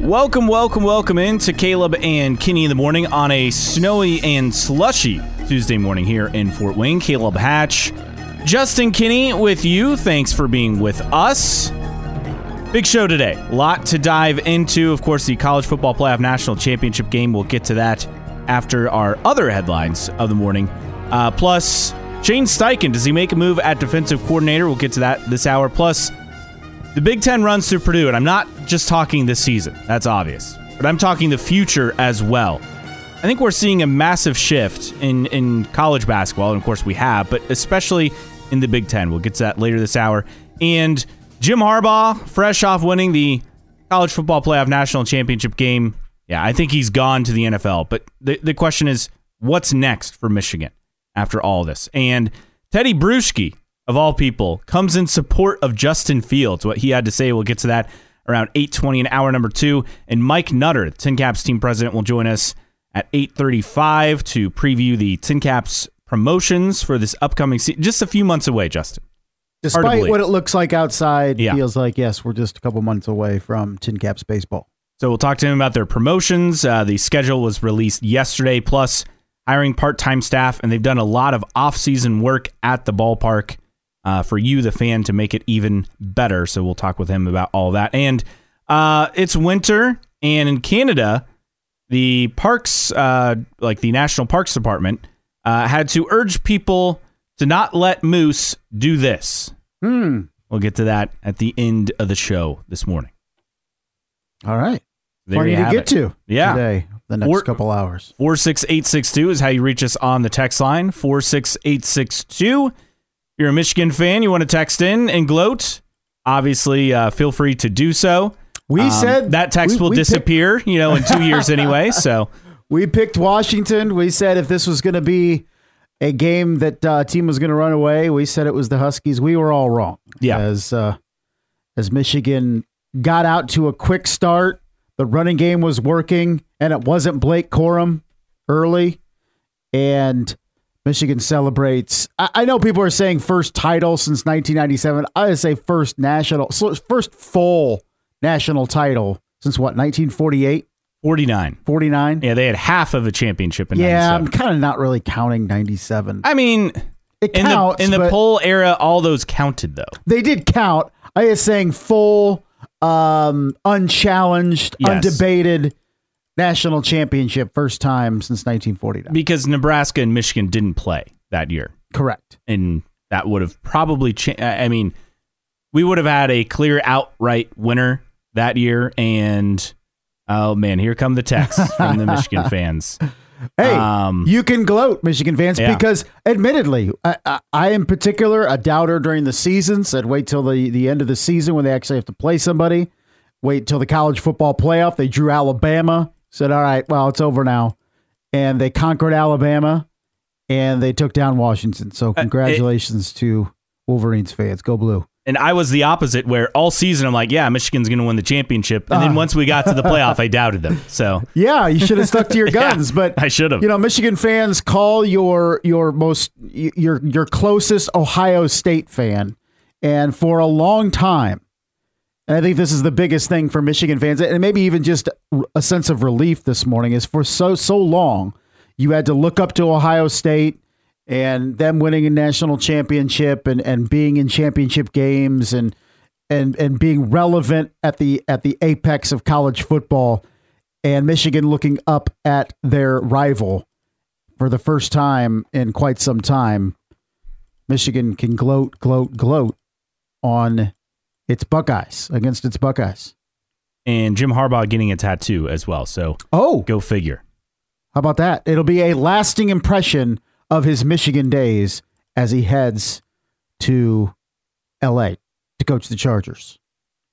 Welcome, welcome, welcome in to Caleb and Kinney in the morning on a snowy and slushy Tuesday morning here in Fort Wayne. Caleb Hatch, Justin Kinney with you. Thanks for being with us. Big show today. A lot to dive into. Of course, the College Football Playoff National Championship game. We'll get to that after our other headlines of the morning. Uh, plus, Shane Steichen, does he make a move at defensive coordinator? We'll get to that this hour. Plus, the Big Ten runs through Purdue, and I'm not just talking this season. That's obvious. But I'm talking the future as well. I think we're seeing a massive shift in, in college basketball, and of course we have, but especially in the Big Ten. We'll get to that later this hour. And Jim Harbaugh, fresh off winning the College Football Playoff National Championship game, yeah, I think he's gone to the NFL. But the, the question is, what's next for Michigan after all this? And Tedy Bruschi, of all people, comes in support of Justin Fields. What he had to say, we'll get to that around 8.20 in hour number two. And Mike Nutter, TinCaps team president, will join us at 8.35 to preview the TinCaps promotions for this upcoming season. Just a few months away, Justin. Despite what it looks like outside, Yeah. feels like, yes, we're just a couple months away from TinCaps baseball. So we'll talk to him about their promotions. Uh, the schedule was released yesterday, plus hiring part-time staff, and they've done a lot of off-season work at the ballpark uh, for you, the fan, to make it even better. So we'll talk with him about all that. And uh, it's winter, and in Canada, the parks, uh, like the National Parks Department, uh, had to urge people to not let moose do this. Hmm. We'll get to that at the end of the show this morning. All right. There Plenty you to get it. to Yeah. today, the next Or- couple hours. 46862 is how you reach us on the text line. 46862. You're a Michigan fan, you want to text in and gloat. Obviously, uh, feel free to do so. We Um, said that text we- will we picked- disappear, you know, in two years anyway. So, we picked Washington. We said if this was going to be a game that uh, team was going to run away, we said it was the Huskies. We were all wrong. Yeah. As uh, as Michigan got out to a quick start, the running game was working, and it wasn't Blake Corum early, and Michigan celebrates. I, I know people are saying first title since 1997. I would say first national, first full national title since what 1948, 49. 49. Yeah, they had half of a championship in Yeah, 97. I'm kind of not really counting 97. I mean, It in counts, the in the poll era, all those counted though. they did count. I was saying full, um, unchallenged, Yes. undebated national championship, first time since 1949. Because Nebraska and Michigan didn't play that year. Correct. and that would have probably cha- I mean, we would have had a clear outright winner that year. And oh man, here come the texts from the Michigan fans. Hey, Um, you can gloat, Michigan fans, Yeah. because admittedly, I, I, I in particular, a doubter during the season, said wait till the, the end of the season when they actually have to play somebody. Wait till the college football playoff. They drew Alabama. Said, all right, well, it's over now. And they conquered Alabama and they took down Washington. So congratulations to Wolverines fans. Go blue. And I was the opposite, where all season I'm like, yeah, Michigan's going to win the championship. And then Ah. once we got to the playoff, I doubted them. So Yeah, you should have stuck to your guns, but I should have. You know, Michigan fans call your your most your your closest Ohio State fan, and for a long time, and I think this is the biggest thing for Michigan fans, and maybe even just a sense of relief this morning is for so so long you had to look up to Ohio State and them winning a national championship and and being in championship games and and and being relevant at the at the apex of college football and Michigan looking up at their rival for the first time in quite some time. Michigan can gloat, gloat, gloat on its Buckeyes against its Buckeyes. and Jim Harbaugh getting a tattoo as well. So Oh, go figure. how about that? It'll be a lasting impression of his Michigan days as he heads to LA to coach the Chargers.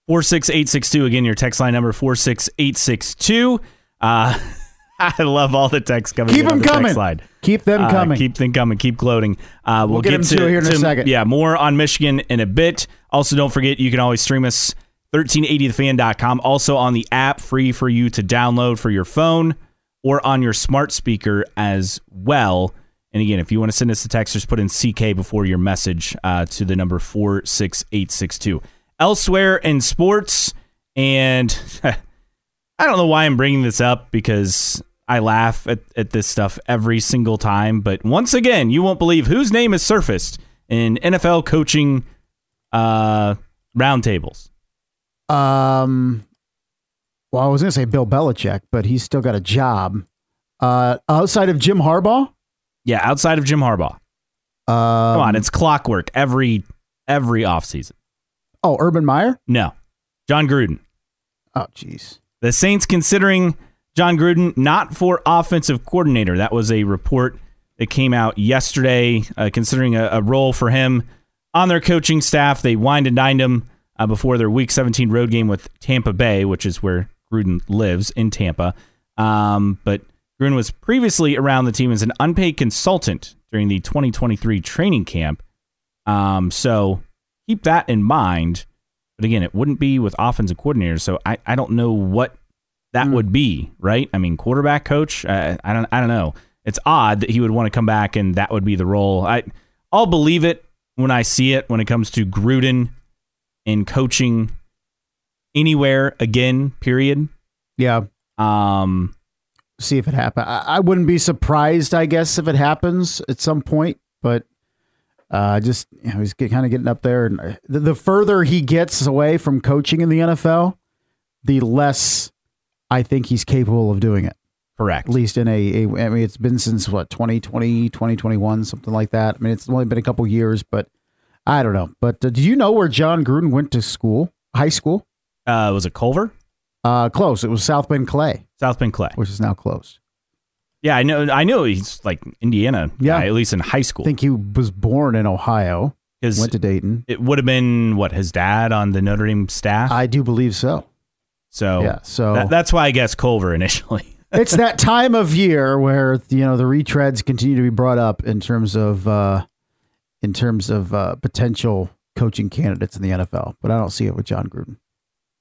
46862. Again, your text line number 46862. Uh, I love all the texts coming Keep them the coming. Keep them Uh, coming. keep them coming. Keep gloating. Uh, we'll, We'll get get, into to it here in a second. Yeah, more on Michigan in a bit. Also, don't forget you can always stream us 1380thefan.com. Also on the app, free for you to download for your phone or on your smart speaker as well. And again, if you want to send us a text, just put in CK before your message uh, to the number 46862. Elsewhere in sports, and I don't know why I'm bringing this up because I laugh at, at this stuff every single time. But once again, you won't believe whose name has surfaced in NFL coaching uh, roundtables. Um, well, I was going to say Bill Belichick, but he's still got a job. Uh, outside of Jim Harbaugh? Yeah, outside of Jim Harbaugh. Um, Come on, it's clockwork every every offseason. Oh, Urban Meyer? No. Jon Gruden. Oh, jeez. The Saints considering Jon Gruden not for offensive coordinator. That was a report that came out yesterday, uh, considering a, a, role for him on their coaching staff. They wined and dined him uh, before their Week 17 road game with Tampa Bay, which is where Gruden lives in Tampa. Um, but Gruden was previously around the team as an unpaid consultant during the 2023 training camp. Um, so keep that in mind. But again, it wouldn't be with offensive coordinators, so I, I don't know what that mm. would be, right? I mean, quarterback coach. Uh, I don't I don't know. It's odd that he would want to come back and that would be the role. I I'll believe it when I see it when it comes to Gruden in coaching anywhere again. Period. Yeah. Um. See if it happens. I, I wouldn't be surprised. I guess if it happens at some point, but uh, just you know, he's get, kind of getting up there, and uh, the, the, further he gets away from coaching in the NFL, the less I think he's capable of doing it. Correct. At least in a, a I mean, it's been since what 2020, 2021, something like that. I mean, it's only been a couple years, but I don't know. But uh, do you know where Jon Gruden went to school, high school? Uh, was it Culver? Uh, close. It was South Bend Clay. South Bend Clay, which is now closed. Yeah, I know. I know he's like Indiana. Yeah, guy, at least in high school. I think he was born in Ohio. Went to Dayton. It would have been what his dad on the Notre Dame staff. I do believe so. So yeah, so that, that's why I guess Culver initially. it's that time of year where you know the retreads continue to be brought up in terms of uh, in terms of uh, potential coaching candidates in the NFL, but I don't see it with Jon Gruden.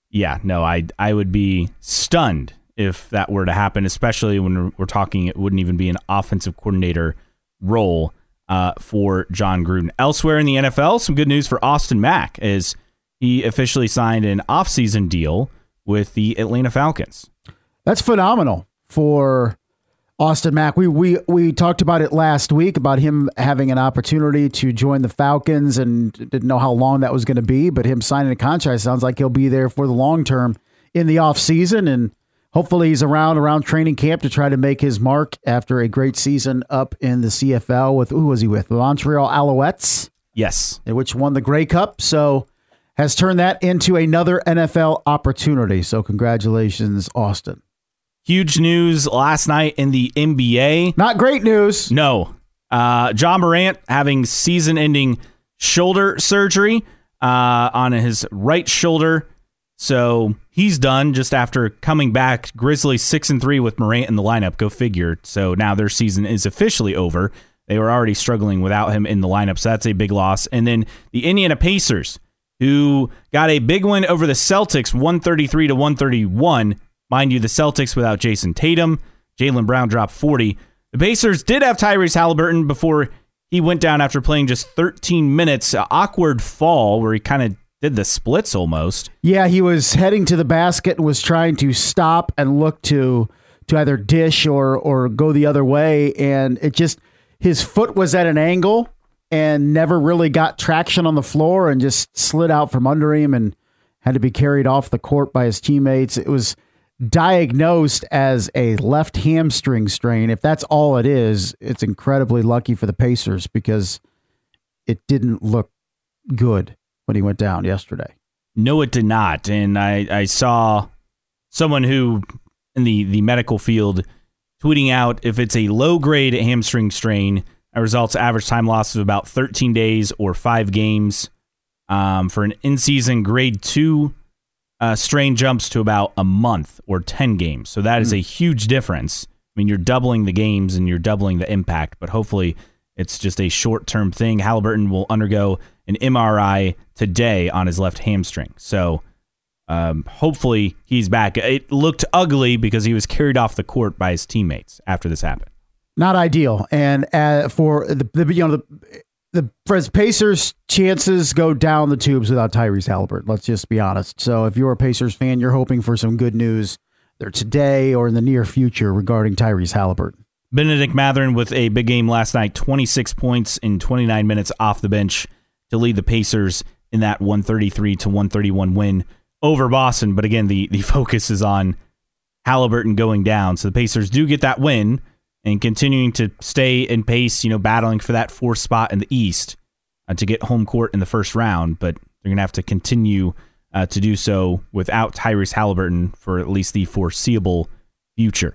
Yeah, no, I I would be stunned if that were to happen, especially when we're talking, it wouldn't even be an offensive coordinator role uh, for Jon Gruden. Elsewhere in the NFL, some good news for Austin Mack as he officially signed an offseason deal with the Atlanta Falcons. That's phenomenal for Austin Mack. We we we talked about it last week about him having an opportunity to join the Falcons and didn't know how long that was going to be, but him signing a contract sounds like he'll be there for the long term in the offseason and hopefully he's around around training camp to try to make his mark after a great season up in the CFL with who was he with? The Montreal Alouettes. Yes. Which won the Grey Cup. So has turned that into another NFL opportunity. So congratulations, Austin. Huge news last night in the NBA. Not great news. No. Uh, Ja Morant having season ending shoulder surgery uh, on his right shoulder. So he's done just after coming back. Grizzlies six and three with Morant in the lineup. Go figure. So now their season is officially over. They were already struggling without him in the lineup, so that's a big loss. And then the Indiana Pacers, who got a big win over the Celtics, 133 to 131. Mind you, the Celtics without Jayson Tatum. Jaylen Brown dropped 40. The Pacers did have Tyrese Halliburton before he went down after playing just 13 minutes. An awkward fall where he kind of did the splits almost. Yeah, he was heading to the basket and was trying to stop and look to to either dish or or go the other way and it just his foot was at an angle and never really got traction on the floor and just slid out from under him and had to be carried off the court by his teammates. It was diagnosed as a left hamstring strain. If that's all it is, it's incredibly lucky for the Pacers because it didn't look good when he went down yesterday. No, it did not. And I, I saw someone who in the, the medical field tweeting out if it's a low grade hamstring strain, results average time loss of about 13 days or five games. Um, for an in season grade two uh, strain jumps to about a month or 10 games. So that is mm. a huge difference. I mean, you're doubling the games and you're doubling the impact, but hopefully it's just a short term thing. Halliburton will undergo an MRI today on his left hamstring. So um, hopefully he's back. It looked ugly because he was carried off the court by his teammates after this happened. Not ideal. And uh, for the, the, you know the the Pacers chances go down the tubes without Tyrese Halliburton. Let's just be honest. So if you're a Pacers fan, you're hoping for some good news there today or in the near future regarding Tyrese Halliburton. Bennedict Mathurin with a big game last night, 26 points in 29 minutes off the bench to lead the Pacers in that 133 to 131 win over Boston. But again, the, the focus is on Halliburton going down. So the Pacers do get that win and continuing to stay in pace, you know, battling for that fourth spot in the East uh, to get home court in the first round. But they're going to have to continue uh, to do so without Tyrese Halliburton for at least the foreseeable future.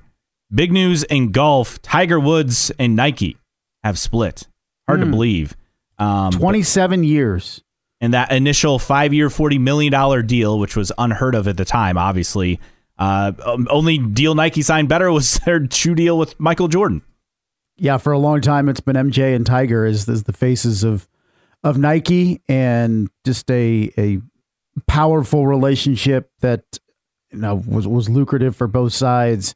Big news in golf Tiger Woods and Nike have split. Hard to Hmm. believe. Um, 27 years. and that initial five year, $40 million deal, which was unheard of at the time, obviously. Uh, um, only deal Nike signed better was their shoe deal with Michael Jordan. Yeah, for a long time it's been MJ and Tiger as, as the faces of of Nike and just a a powerful relationship that you know was was lucrative for both sides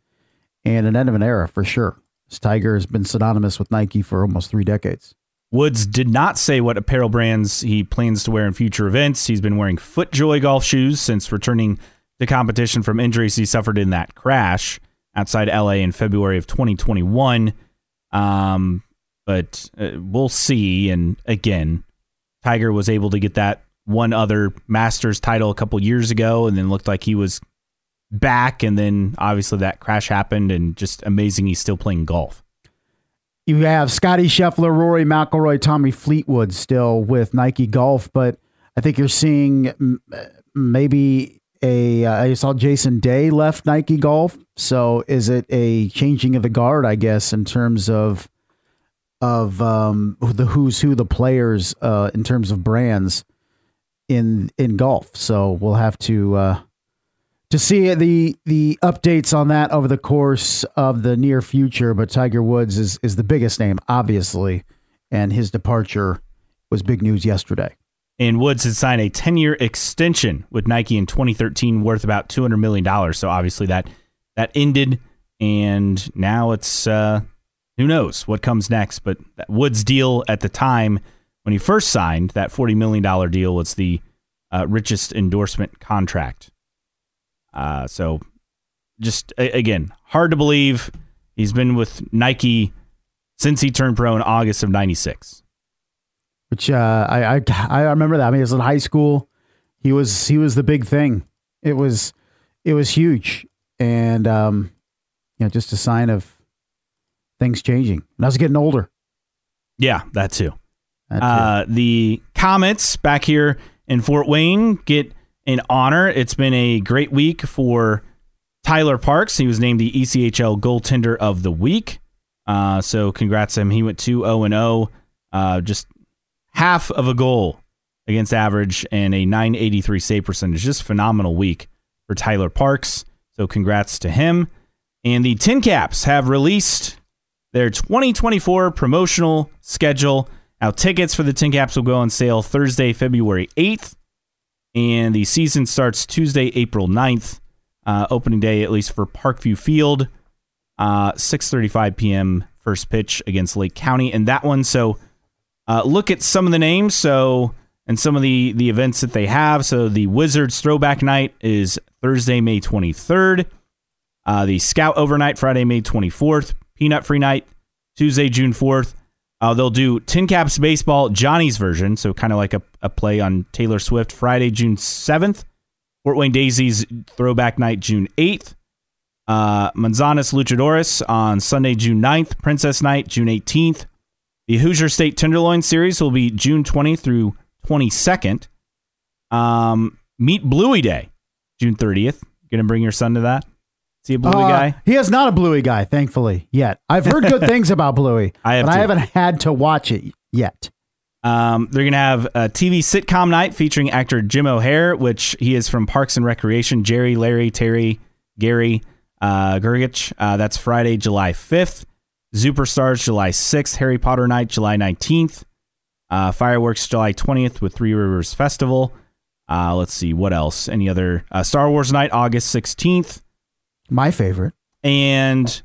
and an end of an era for sure. Tiger has been synonymous with Nike for almost three decades. Woods did not say what apparel brands he plans to wear in future events. He's been wearing FootJoy golf shoes since returning competition from injuries he suffered in that crash outside LA in February of 2021. Um, but uh, we'll see. And again, Tiger was able to get that one other Masters title a couple years ago, and then looked like he was back. And then obviously that crash happened, and just amazing he's still playing golf. You have Scottie Scheffler, Rory McIlroy, Tommy Fleetwood still with Nike Golf, but I think you're seeing maybe a. Uh, I saw Jason Day left Nike Golf, so is it a changing of the guard? I guess in terms of of um, the who's who, the players uh, in terms of brands in in golf. So we'll have to uh, to see the the updates on that over the course of the near future. But Tiger Woods is is the biggest name, obviously, and his departure was big news yesterday. And Woods had signed a 10 year extension with Nike in 2013 worth about $200 million. So obviously that that ended. And now it's, uh, who knows what comes next. But that Woods deal at the time when he first signed, that $40 million deal was the uh, richest endorsement contract. Uh, so just, a- again, hard to believe. He's been with Nike since he turned pro in August of 96. Which uh, I, I I remember that. I mean, it was in high school. He was he was the big thing. It was it was huge, and um, you know, just a sign of things changing. And I was getting older. Yeah, that too. That too. Uh, the Komets back here in Fort Wayne get an honor. It's been a great week for Tyler Parks. He was named the ECHL goaltender of the week. Uh, so congrats to him. He went 2 0 0, uh, just half of a goal against average and a 983 save percentage. Just phenomenal week for Tyler Parks. So congrats to him. And the TinCaps have released their 2024 promotional schedule. Now, tickets for the TinCaps will go on sale Thursday, February 8th, and the season starts Tuesday, April 9th. Uh, opening day, at least for Parkview Field, uh, 6:35 p.m. first pitch against Lake County, and that one. So, uh, look at some of the names. So, and some of the the events that they have. So, the Wizards Throwback Night is Thursday, May 23rd. Uh, the Scout Overnight, Friday, May 24th. Peanut Free Night, Tuesday, June 4th. Uh, they'll do TinCaps Baseball, Johnny's version, so kind of like a, a play on Taylor Swift, Friday, June 7th. Fort Wayne Daisies Throwback Night, June 8th. Uh, Manzanas Luchadoras on Sunday, June 9th. Princess Night, June 18th. The Hoosier State Tenderloin Series will be June 20th through 22nd. Um, Meet Bluey Day, June 30th. Gonna bring your son to that? See a Bluey Uh, guy? He is not a Bluey guy, thankfully, yet. I've heard good things about Bluey, I have but I haven't had to watch it yet. Um, they're going to have a TV sitcom night featuring actor Jim O'Heir, which he is from Parks and Recreation. Jerry, Larry, Terry, Gary, uh, Gergich. Uh, that's Friday, July 5th. Superstars, July 6th. Harry Potter night, July 19th. Uh, fireworks, July 20th with Three Rivers Festival. Uh, let's see, what else? Any other? Uh, Star Wars night, August 16th. My favorite. And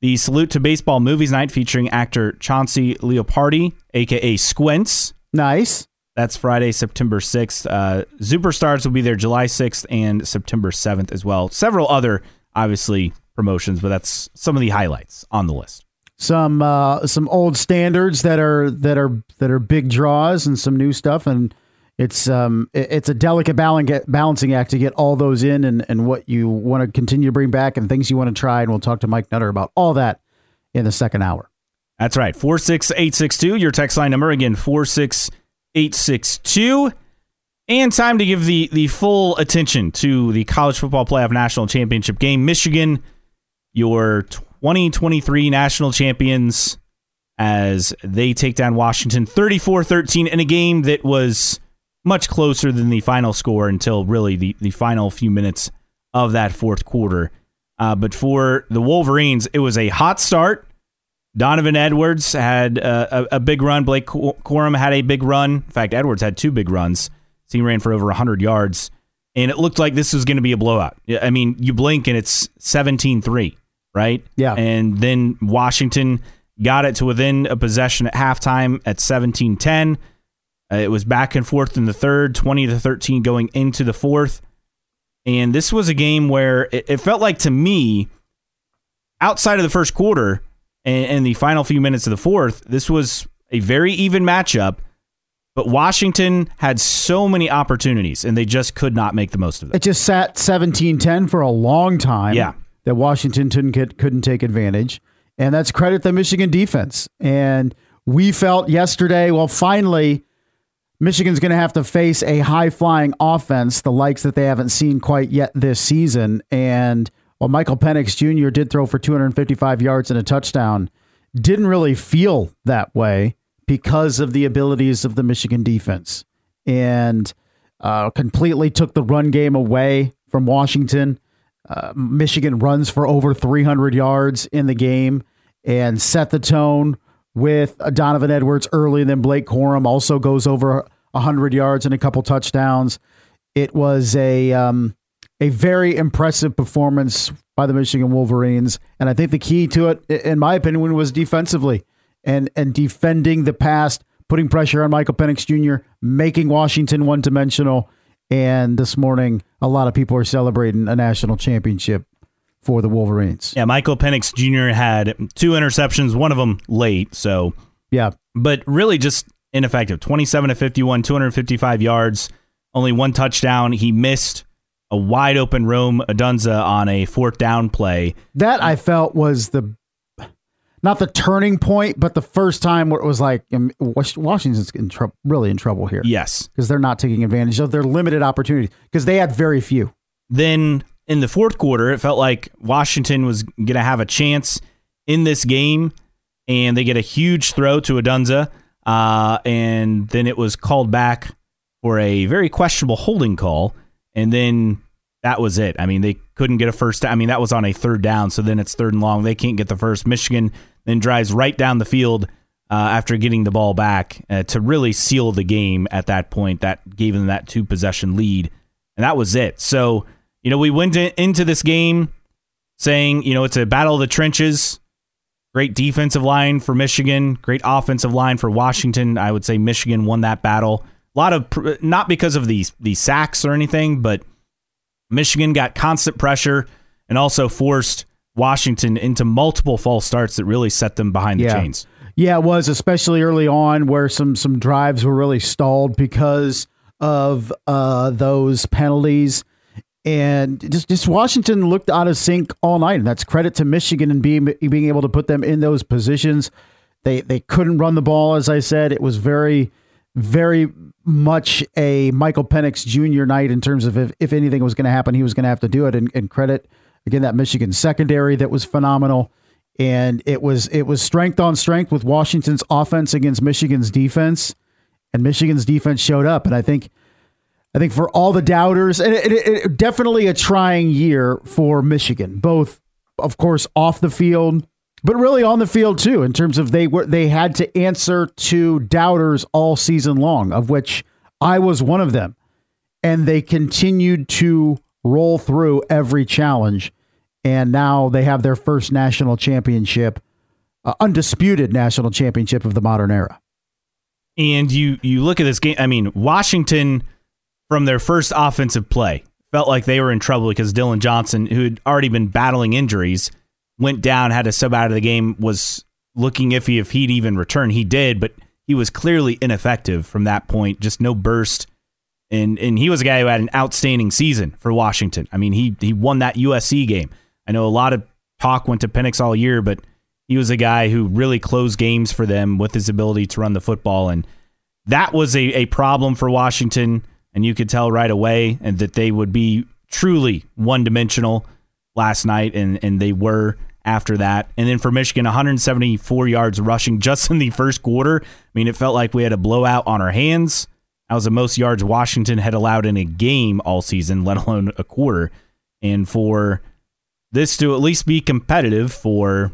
the Salute to Baseball Movies night featuring actor Chauncey Leopardi, aka Squints. Nice. That's Friday, September 6th. Uh, Superstars will be there July 6th and September 7th as well. Several other obviously promotions, but that's some of the highlights on the list. Some uh, some old standards that are that are that are big draws and some new stuff. And it's um it's a delicate balancing act to get all those in and, and what you want to continue to bring back and things you want to try. And we'll talk to Mike Nutter about all that in the second hour. That's right. 46862 your text line number. Again 46862 and time to give the the full attention to the college football playoff national championship game. Michigan your 2023 national champions as they take down Washington 34 13 in a game that was much closer than the final score until really the, the final few minutes of that fourth quarter. Uh, but for the Wolverines, it was a hot start. Donovan Edwards had uh, a, a, big run. Blake Corum had a big run. In fact, Edwards had two big runs. He ran for over 100 yards. And it looked like this was going to be a blowout. I mean, you blink and it's 17 3 right? Yeah. And then Washington got it to within a possession at halftime at 17 10. Uh, it was back and forth in the third, 20 to 13 going into the fourth. And this was a game where it, it felt like to me, outside of the first quarter and, and the final few minutes of the fourth, this was a very even matchup. But Washington had so many opportunities and they just could not make the most of it. It just sat 17 10 for a long time. Yeah that Washington couldn't, take advantage. And that's credit the Michigan defense. And we felt yesterday, well, finally, Michigan's going to have to face a high flying offense, the likes that they haven't seen quite yet this season. And while Michael Penix Jr. did throw for 255 yards and a touchdown, didn't really feel that way because of the abilities of the Michigan defense. And uh, completely took the run game away from Washington. Uh, Michigan runs for over 300 yards in the game and set the tone with Donovan Edwards early, and then Blake Corum also goes over 100 yards and a couple touchdowns. It was a um, a very impressive performance by the Michigan Wolverines, and I think the key to it, in my opinion, was defensively and and defending the past, putting pressure on Michael Penix Jr., making Washington one dimensional and this morning, a lot of people are celebrating a national championship for the Wolverines. Yeah, Michael Penix Jr. had two interceptions, one of them late. So, yeah. But really just ineffective 27 to 51, 255 yards, only one touchdown. He missed a wide open Rome Odunze on a fourth down play. That I felt was the not the turning point, but the first time where it was like um, Washington's in tr- really in trouble here. Yes, because they're not taking advantage of their limited opportunities because they had very few. Then in the fourth quarter, it felt like Washington was going to have a chance in this game, and they get a huge throw to Odunze, uh, and then it was called back for a very questionable holding call, and then that was it. I mean, they couldn't get a first. I mean, that was on a third down, so then it's third and long. They can't get the first. Michigan then drives right down the field uh, after getting the ball back uh, to really seal the game at that point. That gave them that two possession lead, and that was it. So, you know, we went into this game saying, you know, it's a battle of the trenches. Great defensive line for Michigan, great offensive line for Washington. I would say Michigan won that battle. A lot of not because of these these sacks or anything, but Michigan got constant pressure and also forced Washington into multiple false starts that really set them behind the yeah. chains. Yeah, it was especially early on where some some drives were really stalled because of uh, those penalties. And just, just Washington looked out of sync all night, and that's credit to Michigan and being being able to put them in those positions. They they couldn't run the ball, as I said. It was very, very much a Michael Penix Jr. night in terms of if, if anything was going to happen, he was going to have to do it. And, and credit Again, that Michigan secondary that was phenomenal. And it was it was strength on strength with Washington's offense against Michigan's defense, and Michigan's defense showed up. And I think I think for all the doubters, and it, it, it, definitely a trying year for Michigan, both of course off the field, but really on the field too. In terms of they were they had to answer to doubters all season long, of which I was one of them, and they continued to roll through every challenge. And now they have their first national championship, uh, undisputed national championship of the modern era. And you you look at this game. I mean, Washington from their first offensive play felt like they were in trouble because Dillon Johnson, who had already been battling injuries, went down, had to sub out of the game, was looking iffy if he'd even return. He did, but he was clearly ineffective from that point. Just no burst. And and he was a guy who had an outstanding season for Washington. I mean, he he won that USC game. I know a lot of talk went to Penix all year, but he was a guy who really closed games for them with his ability to run the football. And that was a, a problem for Washington. And you could tell right away and that they would be truly one dimensional last night. And, and they were after that. And then for Michigan, 174 yards rushing just in the first quarter. I mean, it felt like we had a blowout on our hands. That was the most yards Washington had allowed in a game all season, let alone a quarter. And for this to at least be competitive for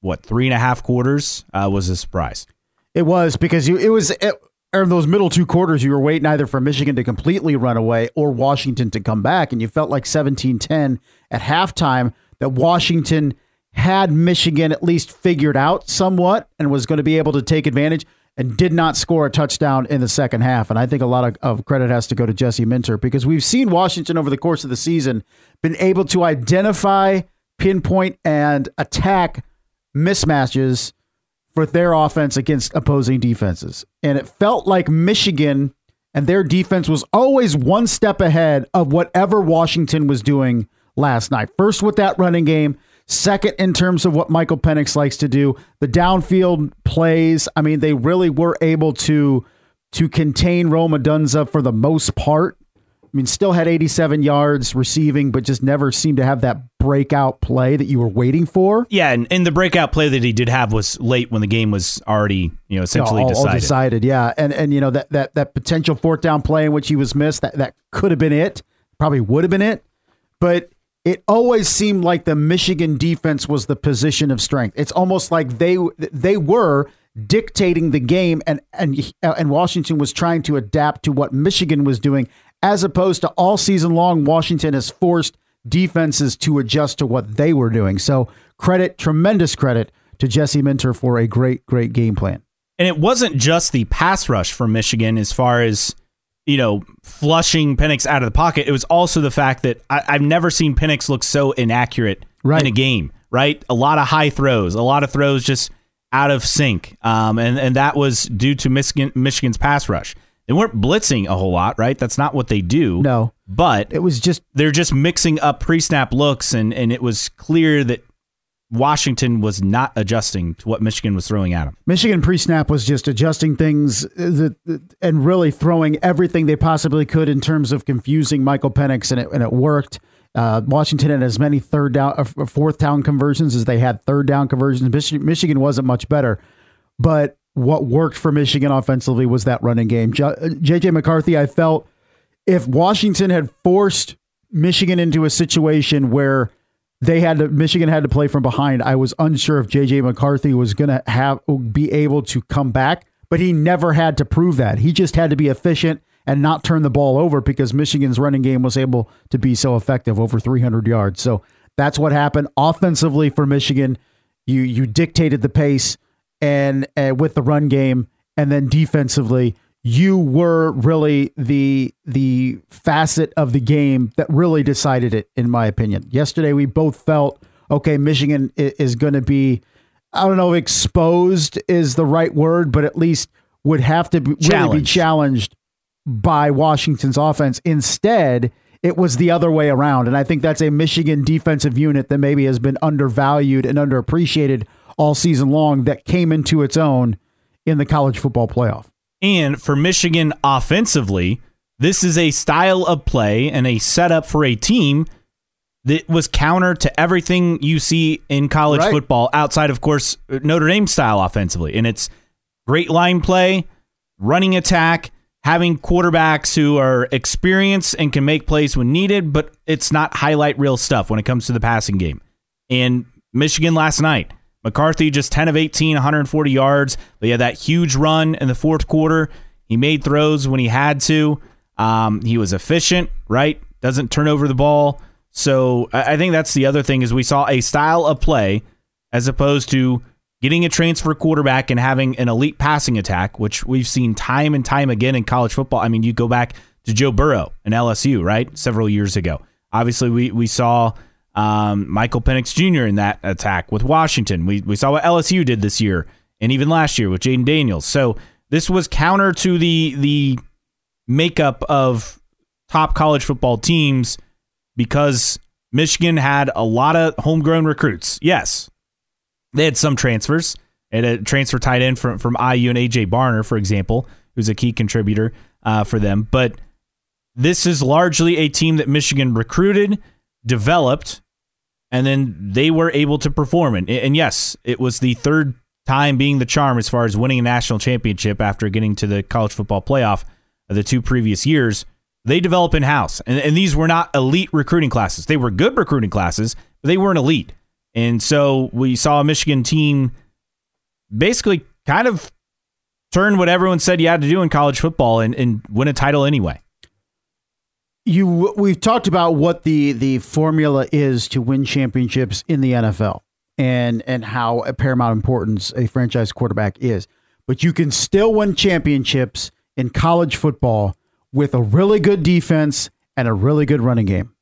what three and a half quarters uh, was a surprise. It was because you it was it, in those middle two quarters you were waiting either for Michigan to completely run away or Washington to come back and you felt like 17-10 at halftime that Washington had Michigan at least figured out somewhat and was going to be able to take advantage and did not score a touchdown in the second half. And I think a lot of, of credit has to go to Jesse Minter because we've seen Washington over the course of the season been able to identify, pinpoint, and attack mismatches for their offense against opposing defenses. And it felt like Michigan and their defense was always one step ahead of whatever Washington was doing last night. First with that running game, second in terms of what Michael Penix likes to do, the downfield plays. I mean, they really were able to to contain Rome Odunze for the most part. I mean, still had 87 yards receiving, but just never seemed to have that breakout play that you were waiting for. Yeah, and, and the breakout play that he did have was late when the game was already, you know, essentially all, decided. All decided, yeah. And and you know that that that potential fourth down play in which he was missed, that that could have been it. Probably would have been it. But it always seemed like the Michigan defense was the position of strength. It's almost like they they were dictating the game and and uh, and Washington was trying to adapt to what Michigan was doing as opposed to all season long, Washington has forced defenses to adjust to what they were doing. So credit, tremendous credit to Jesse Minter for a great, great game plan. And it wasn't just the pass rush for Michigan as far as, you know, flushing Penix out of the pocket. It was also the fact that I, have never seen Penix look so inaccurate right. in a game, right? A lot of high throws, a lot of throws just out of sync. Um, and, and that was due to Michigan, Michigan's pass rush. They weren't blitzing a whole lot, right? That's not what they do. No. But it was just they're just mixing up pre-snap looks and and it was clear that Washington was not adjusting to what Michigan was throwing at them. Michigan pre-snap was just adjusting things that, and really throwing everything they possibly could in terms of confusing Michael Penix, and it, and it worked. Uh, Washington had as many third down, uh, fourth down conversions as they had third down conversions. Michigan wasn't much better, but what worked for Michigan offensively was that running game. JJ McCarthy, I felt if Washington had forced Michigan into a situation where they had to Michigan had to play from behind, I was unsure if JJ McCarthy was going to have be able to come back, but he never had to prove that. He just had to be efficient and not turn the ball over because Michigan's running game was able to be so effective over 300 yards. So that's what happened offensively for Michigan. You you dictated the pace and uh, with the run game, and then defensively, you were really the the facet of the game that really decided it, in my opinion. Yesterday, we both felt okay. Michigan is going to be, I don't know, exposed is the right word, but at least would have to be, really be challenged by Washington's offense. Instead, it was the other way around, and I think that's a Michigan defensive unit that maybe has been undervalued and underappreciated all season long that came into its own in the college football playoff. And for Michigan offensively, this is a style of play and a setup for a team that was counter to everything you see in college right. football outside, of course, Notre Dame style offensively. And it's great line play, running attack, having quarterbacks who are experienced and can make plays when needed, but it's not highlight reel stuff when it comes to the passing game. And Michigan last night, McCarthy just 10 of 18, 140 yards. But had that huge run in the fourth quarter. He made throws when he had to. Um, he was efficient, right? Doesn't turn over the ball. So I think that's the other thing is we saw a style of play as opposed to getting a transfer quarterback and having an elite passing attack, which we've seen time and time again in college football. I mean, you go back to Joe Burrow and LSU, right? Several years ago. Obviously, we we saw um, Michael Penix Jr. in that attack with Washington. We we saw what LSU did this year and even last year with Jayden Daniels. So this was counter to the the makeup of top college football teams because Michigan had a lot of homegrown recruits. Yes, they had some transfers. They had a transfer tight end from from IU and AJ Barner, for example, who's a key contributor uh, for them. But this is largely a team that Michigan recruited, developed, and then they were able to perform. And, and yes, it was the third time being the charm as far as winning a national championship after getting to the college football playoff the two previous years. They develop in house, and, and these were not elite recruiting classes. They were good recruiting classes, but they weren't elite. And so we saw a Michigan team basically kind of turn what everyone said you had to do in college football and, and win a title anyway you we've talked about what the the formula is to win championships in the NFL and and how paramount importance a franchise quarterback is. But you can still win championships in college football with a really good defense and a really good running game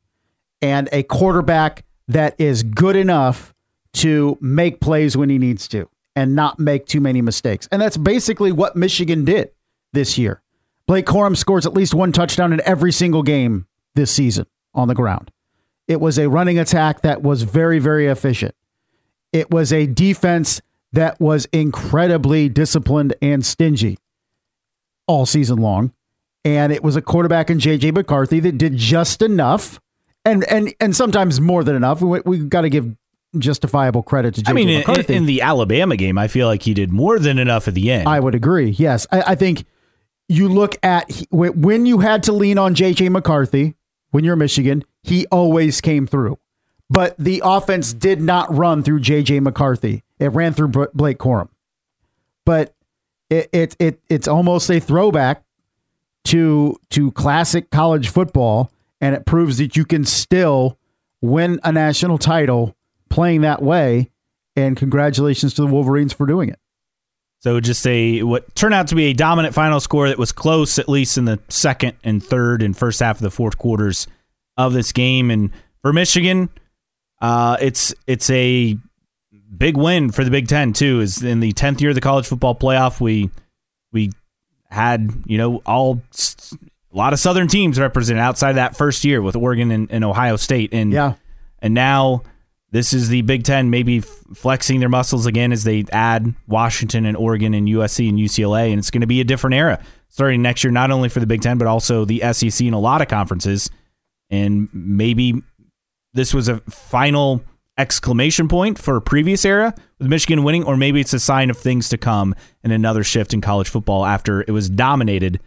and a quarterback that is good enough to make plays when he needs to and not make too many mistakes. And that's basically what Michigan did this year. Blake Corum scores at least one touchdown in every single game this season on the ground. It was a running attack that was very, very efficient. It was a defense that was incredibly disciplined and stingy all season long. And it was a quarterback in JJ McCarthy that did just enough and and and sometimes more than enough. We, we got to give justifiable credit to JJ I mean, McCarthy. In, in, the Alabama game, I feel like he did more than enough at the end. I would agree. Yes. I, I think you look at when you had to lean on JJ McCarthy when you're Michigan, he always came through. But the offense did not run through JJ McCarthy. It ran through Blake Corum. But it, it it it's almost a throwback to to classic college football and it proves that you can still win a national title playing that way and congratulations to the Wolverines for doing it. So just a what turned out to be a dominant final score that was close, at least in the second and third and first half of the fourth quarters of this game. And for Michigan, uh, it's it's a big win for the Big Ten too. Is in the tenth year of the college football playoff, we we had you know all a lot of Southern teams represented outside of that first year with Oregon and, and Ohio State, and yeah, and now this is the Big Ten maybe flexing their muscles again as they add Washington and Oregon and USC and UCLA, and it's going to be a different era starting next year, not only for the Big Ten but also the SEC and a lot of conferences, and maybe this was a final exclamation point for a previous era with Michigan winning, or maybe it's a sign of things to come and another shift in college football after it was dominated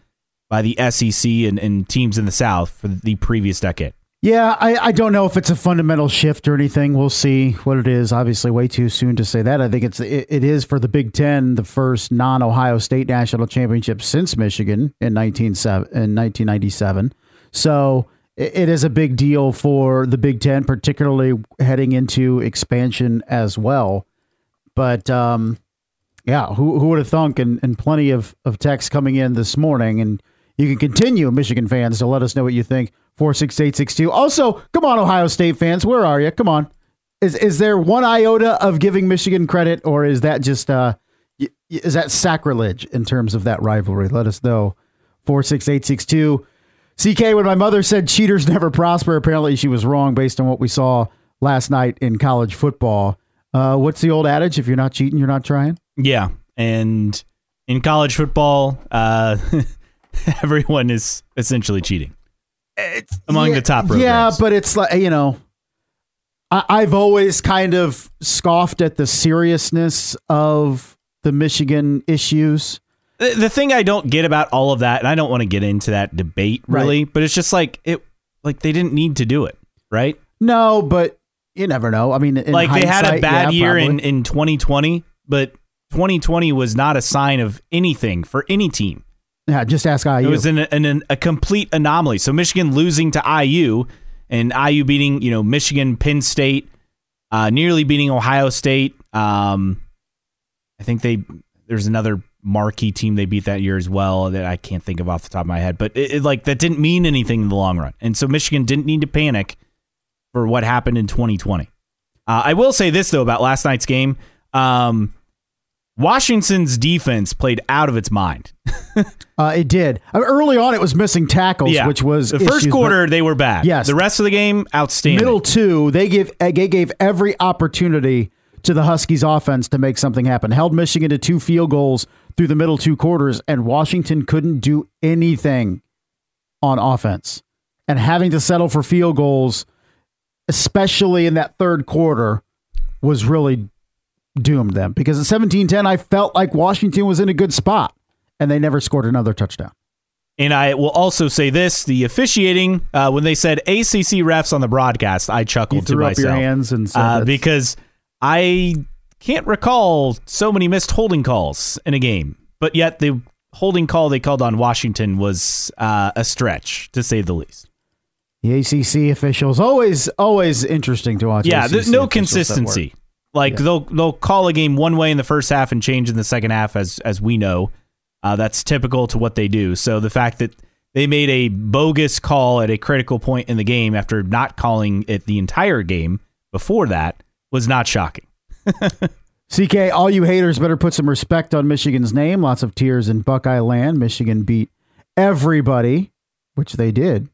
by the SEC and, and teams in the South for the previous decade. Yeah, I, I don't know if it's a fundamental shift or anything. We'll see what it is. Obviously, way too soon to say that. I think it's it, it is for the Big Ten the first non Ohio State national championship since Michigan in nineteen in nineteen ninety seven. So it, it is a big deal for the Big Ten, particularly heading into expansion as well. But um, yeah, who who would have thunk? And, and plenty of of text coming in this morning, and you can continue, Michigan fans, to let us know what you think 46862. Also, come on, Ohio State fans, where are you? Come on. Is is there one iota of giving Michigan credit, or is that just uh, is that sacrilege in terms of that rivalry? Let us know. 46862. CK, when my mother said cheaters never prosper, apparently she was wrong based on what we saw last night in college football. Uh, what's the old adage? If you're not cheating, you're not trying. Yeah, and in college football, uh, everyone is essentially cheating it's, among yeah, the top. Yeah, but it's like you know, I, I've always kind of scoffed at the seriousness of the Michigan issues. The, the thing I don't get about all of that, and I don't want to get into that debate really, right. but it's just like it, like they didn't need to do it, right? No, but you never know. I mean, like they had a bad yeah, year probably. in in 2020, but 2020 was not a sign of anything for any team. Yeah, just ask IU. It was an, an, a complete anomaly. So Michigan losing to IU and IU beating you know Michigan, Penn State, uh, nearly beating Ohio State. Um, I think they there's another marquee team they beat that year as well that I can't think of off the top of my head. But it, it, like that didn't mean anything in the long run, and so Michigan didn't need to panic for what happened in 2020. Uh, I will say this though about last night's game. Um, Washington's defense played out of its mind. uh, it did. Uh, early on, it was missing tackles, yeah. which was the first issues, quarter they were bad. Yes, the rest of the game outstanding. Middle two, they gave they gave every opportunity to the Huskies offense to make something happen. Held Michigan to two field goals through the middle two quarters, and Washington couldn't do anything on offense. And having to settle for field goals, especially in that third quarter, was really doomed them. Because at 17 10, I felt like Washington was in a good spot, and they never scored another touchdown. And I will also say this: the officiating uh, when they said ACC refs on the broadcast, I chuckled to myself. your hands and uh, because I can't recall so many missed holding calls in a game, but yet the holding call they called on Washington was uh, a stretch, to say the least. The ACC officials always always interesting to watch. Yeah, there's no consistency. Like yeah. they'll they'll call a game one way in the first half and change in the second half, as as we know. Uh, that's typical to what they do. So the fact that they made a bogus call at a critical point in the game after not calling it the entire game before that was not shocking. CK, all you haters better put some respect on Michigan's name. Lots of tears in Buckeye land. Michigan beat everybody, which they did.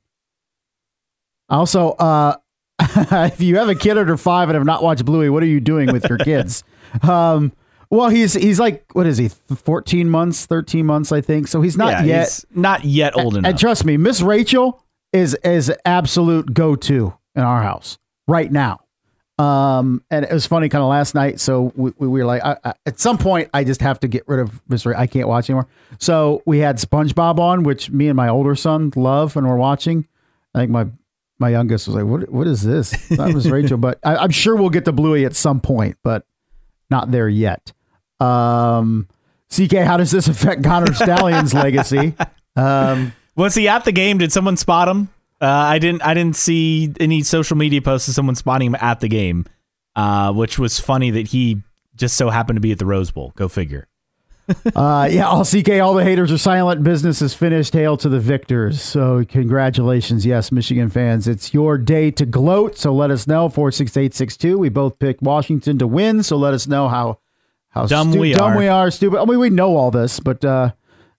Also, uh, if you have a kid under five and have not watched Bluey, what are you doing with your kids? um, well, he's he's like what is he? Fourteen months, thirteen months, I think. So he's not yeah, yet he's not yet old enough. And trust me, Miss Rachel is is absolute go to in our house right now. Um, and it was funny kind of last night. So we, we were like, I, I, at some point, I just have to get rid of Miss Rachel. I can't watch anymore. So we had SpongeBob on, which me and my older son love, and we're watching. I think my my youngest was like, "What? What is this?" That was Rachel, but I, am sure we'll get to Bluey at some point, but not there yet. Um, CK, how does this affect Connor Stalions' legacy? Um, was he at the game? Did someone spot him? Uh, I didn't. I didn't see any social media posts of someone spotting him at the game, uh, which was funny that he just so happened to be at the Rose Bowl. Go figure. Uh, yeah, all CK, all the haters are silent. Business is finished. Hail to the victors. So, congratulations, yes, Michigan fans. It's your day to gloat. So, let us know. Four six eight six two. We both picked Washington to win. So, let us know how how dumb stu- we dumb are. we are, stupid. I mean, we know all this, but uh,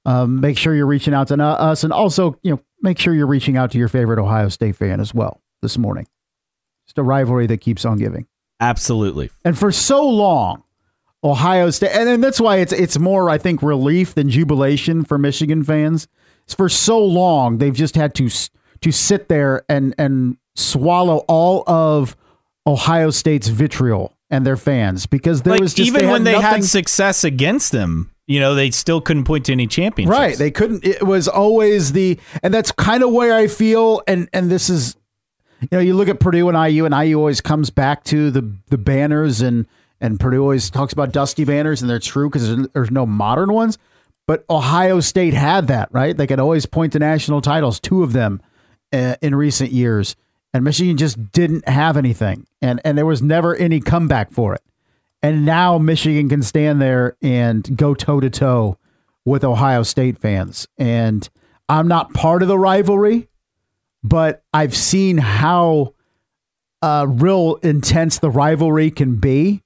um, make sure you're reaching out to us, and also, you know, make sure you're reaching out to your favorite Ohio State fan as well this morning. It's a rivalry that keeps on giving. Absolutely. And for so long, Ohio State, and, and that's why it's it's more, I think, relief than jubilation for Michigan fans. It's for so long they've just had to to sit there and and swallow all of Ohio State's vitriol and their fans because there like, was just, even they when they nothing, had success against them, you know, they still couldn't point to any championships. Right. They couldn't. It was always the, and that's kind of where I feel. And and this is, you know, you look at Purdue and IU, and IU always comes back to the the banners, and and Purdue always talks about dusty banners, and they're true because there's, there's no modern ones. But Ohio State had that, right? They could always point to national titles, two of them uh, in recent years and Michigan just didn't have anything, and and there was never any comeback for it. And now Michigan can stand there and go toe to toe with Ohio State fans. And I'm not part of the rivalry, but I've seen how uh, real intense the rivalry can be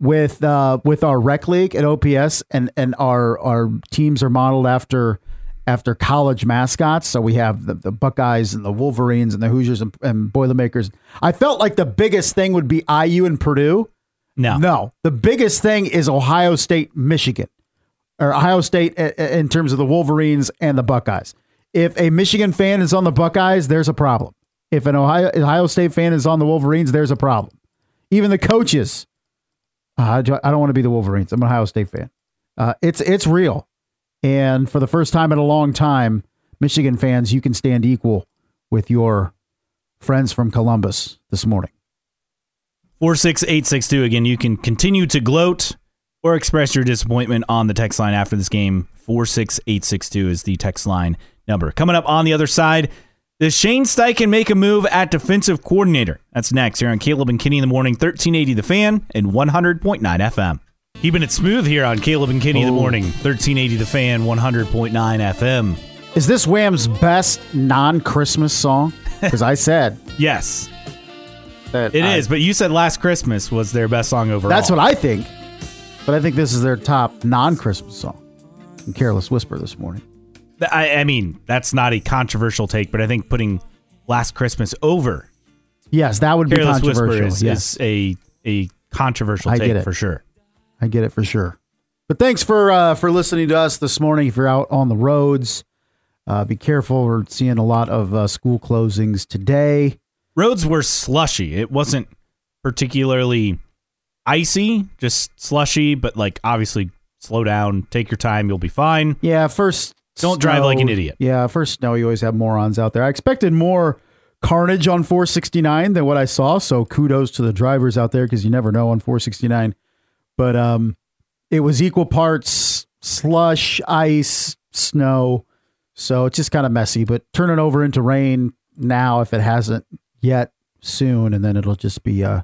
with uh, with our rec league at OPS, and and our our teams are modeled after after college mascots. So we have the, the Buckeyes and the Wolverines and the Hoosiers and, and Boilermakers. I felt like the biggest thing would be IU and Purdue. No, no. The biggest thing is Ohio State, Michigan, or Ohio State in terms of the Wolverines and the Buckeyes. If a Michigan fan is on the Buckeyes, there's a problem. If an Ohio Ohio State fan is on the Wolverines, there's a problem. Even the coaches. Uh, I don't want to be the Wolverines. I'm an Ohio State fan. Uh, it's it's real. And for the first time in a long time, Michigan fans, you can stand equal with your friends from Columbus this morning. 46862. Again, you can continue to gloat or express your disappointment on the text line after this game. 46862 is the text line number. Coming up on the other side, does Shane Steichen make a move at defensive coordinator? That's next here on Caleb and Kenny in the morning, 1380 The Fan and 100.9 FM. Keeping it smooth here on Caleb and Kenny in the Oh. morning. 1380 The Fan, 100.9 FM. Is this Wham's best non-Christmas song? Because I said Yes, that it is. But you said Last Christmas was their best song overall. That's what I think. But I think this is their top non-Christmas song. And Careless Whisper this morning. I, I mean, that's not a controversial take, but I think putting Last Christmas over Yes, that would be Whisper controversial. is, yes, is a a controversial I take get it. for sure. I get it for sure. But thanks for uh, for listening to us this morning. If you're out on the roads, uh, be careful. We're seeing a lot of uh, school closings today. Roads were slushy. It wasn't particularly icy, just slushy, but like obviously slow down, take your time, you'll be fine. Yeah, first Don't drive like an idiot. Yeah, first snow. You always have morons out there. I expected more carnage on 469 than what I saw. So kudos to the drivers out there because you never know on 469. But um, it was equal parts slush, ice, snow. So it's just kind of messy. But turn it over into rain now if it hasn't yet soon, and then it'll just be uh,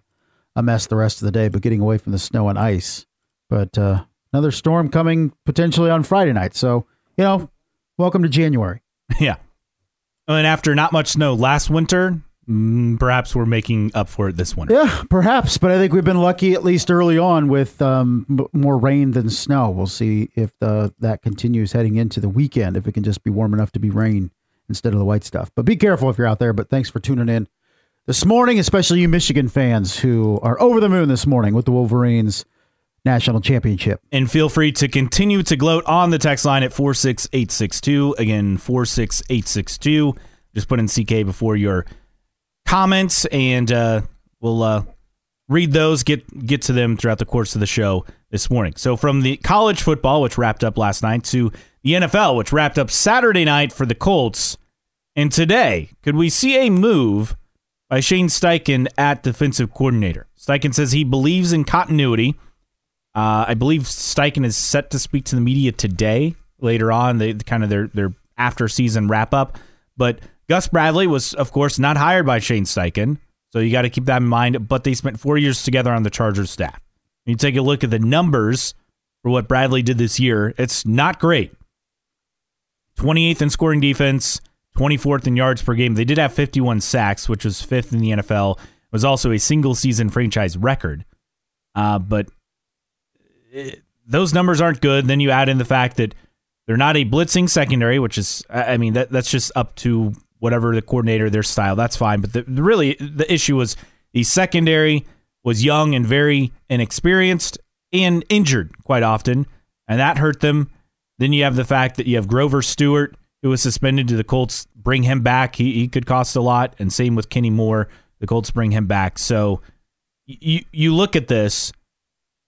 a mess the rest of the day. But getting away from the snow and ice. But uh, another storm coming potentially on Friday night. So you know, welcome to January. yeah. And after not much snow last winter, mm, perhaps we're making up for it this winter. Yeah, perhaps, but I think we've been lucky at least early on with um, more rain than snow. We'll see if the, that continues heading into the weekend, if it can just be warm enough to be rain instead of the white stuff. But be careful if you're out there. But thanks for tuning in this morning, especially you Michigan fans who are over the moon this morning with the Wolverines national championship. And feel free to continue to gloat on the text line at 46862. Again, 46862. Just put in CK before your comments, and uh, we'll uh, read those, get, get to them throughout the course of the show this morning. So, from the college football, which wrapped up last night, to the NFL, which wrapped up Saturday night for the Colts. And today, could we see a move by Shane Steichen at defensive coordinator? Steichen says he believes in continuity. Uh, I believe Steichen is set to speak to the media today. Later on, they kind of their their after season wrap up. But Gus Bradley was, of course, not hired by Shane Steichen, so you got to keep that in mind. But they spent four years together on the Chargers staff. When you take a look at the numbers for what Bradley did this year, it's not great. 28th in scoring defense, 24th in yards per game. They did have 51 sacks, which was fifth in the NFL. It was also a single season franchise record. Uh, but those numbers aren't good. Then you add in the fact that they're not a blitzing secondary, which is, I mean, that that's just up to whatever the coordinator, their style. That's fine. But the- really, the issue was the secondary was young and very inexperienced and injured quite often, and that hurt them. Then you have the fact that you have Grover Stewart, who was suspended to the Colts. Bring him back. He, he could cost a lot. And same with Kenny Moore. The Colts bring him back. So you, you look at this.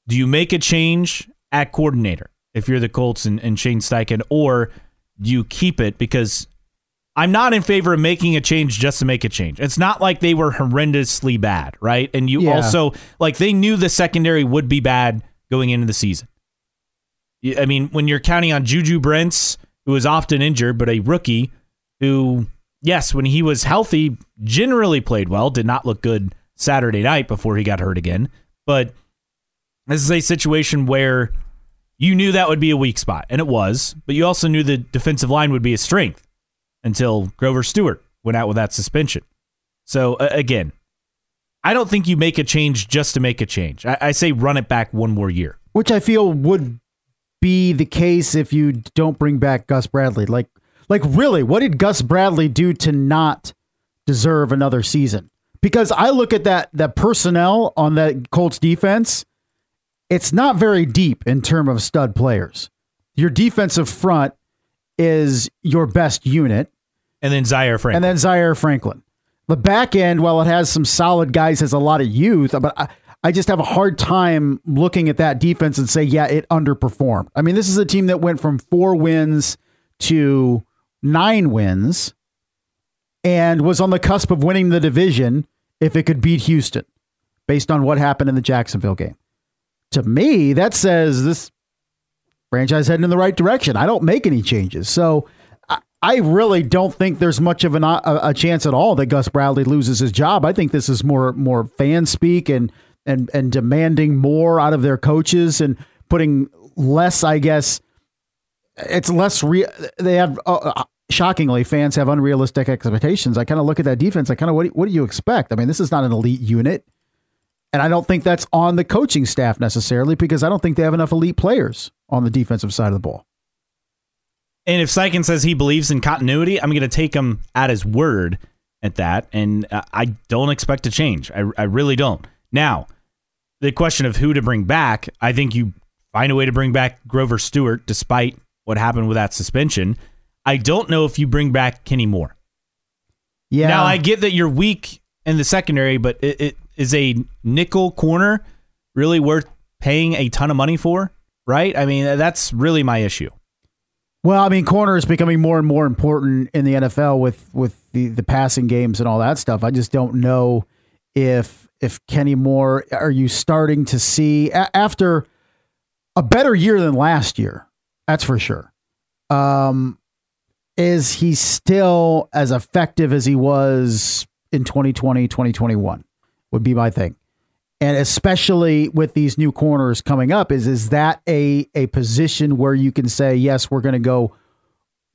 Do you make a change at coordinator if you're the Colts and, and Shane Steichen, or do you keep it? Because I'm not in favor of making a change just to make a change. It's not like they were horrendously bad, right? And you Yeah. also, like, they knew the secondary would be bad going into the season. I mean, when you're counting on Juju Brents, who is often injured, but a rookie who, yes, when he was healthy, generally played well, did not look good Saturday night before he got hurt again. But this is a situation where you knew that would be a weak spot, and it was, but you also knew the defensive line would be a strength until Grover Stewart went out with that suspension. So, uh, again, I don't think you make a change just to make a change. I, I say run it back one more year. which I feel would be the case if you don't bring back Gus Bradley. Like, like really, what did Gus Bradley do to not deserve another season? Because I look at that that personnel on that Colts defense, it's not very deep in terms of stud players. Your defensive front is your best unit, And then Zaire Franklin. and then Zaire Franklin. The back end, while it has some solid guys, has a lot of youth, but I, I just have a hard time looking at that defense and say, yeah, it underperformed. I mean, this is a team that went from four wins to nine wins and was on the cusp of winning the division if it could beat Houston based on what happened in the Jacksonville game. To me, that says this franchise heading in the right direction. I don't make any changes. So I, really don't think there's much of an, a, a chance at all that Gus Bradley loses his job. I think this is more more fan speak and and and demanding more out of their coaches and putting less, I guess. It's less real. They have uh, uh, shockingly fans have unrealistic expectations. I kind of look at that defense. I kind of what, what do you expect? I mean, this is not an elite unit. And I don't think that's on the coaching staff necessarily because I don't think they have enough elite players on the defensive side of the ball. And if Steichen says he believes in continuity, I'm going to take him at his word at that. And I don't expect to change. I, I really don't. Now, the question of who to bring back, I think you find a way to bring back Grover Stewart despite what happened with that suspension. I don't know if you bring back Kenny Moore. Yeah. Now, I get that you're weak in the secondary, but it, it is a nickel corner really worth paying a ton of money for, right? I mean, that's really my issue. Well, I mean, corner is becoming more and more important in the NFL with with the the passing games and all that stuff. I just don't know if if Kenny Moore are you starting to see a- after a better year than last year. That's for sure. Um, is he still as effective as he was in 2020, 2021? Would be my thing. And especially with these new corners coming up, is is that a a position where you can say, yes, we're going to go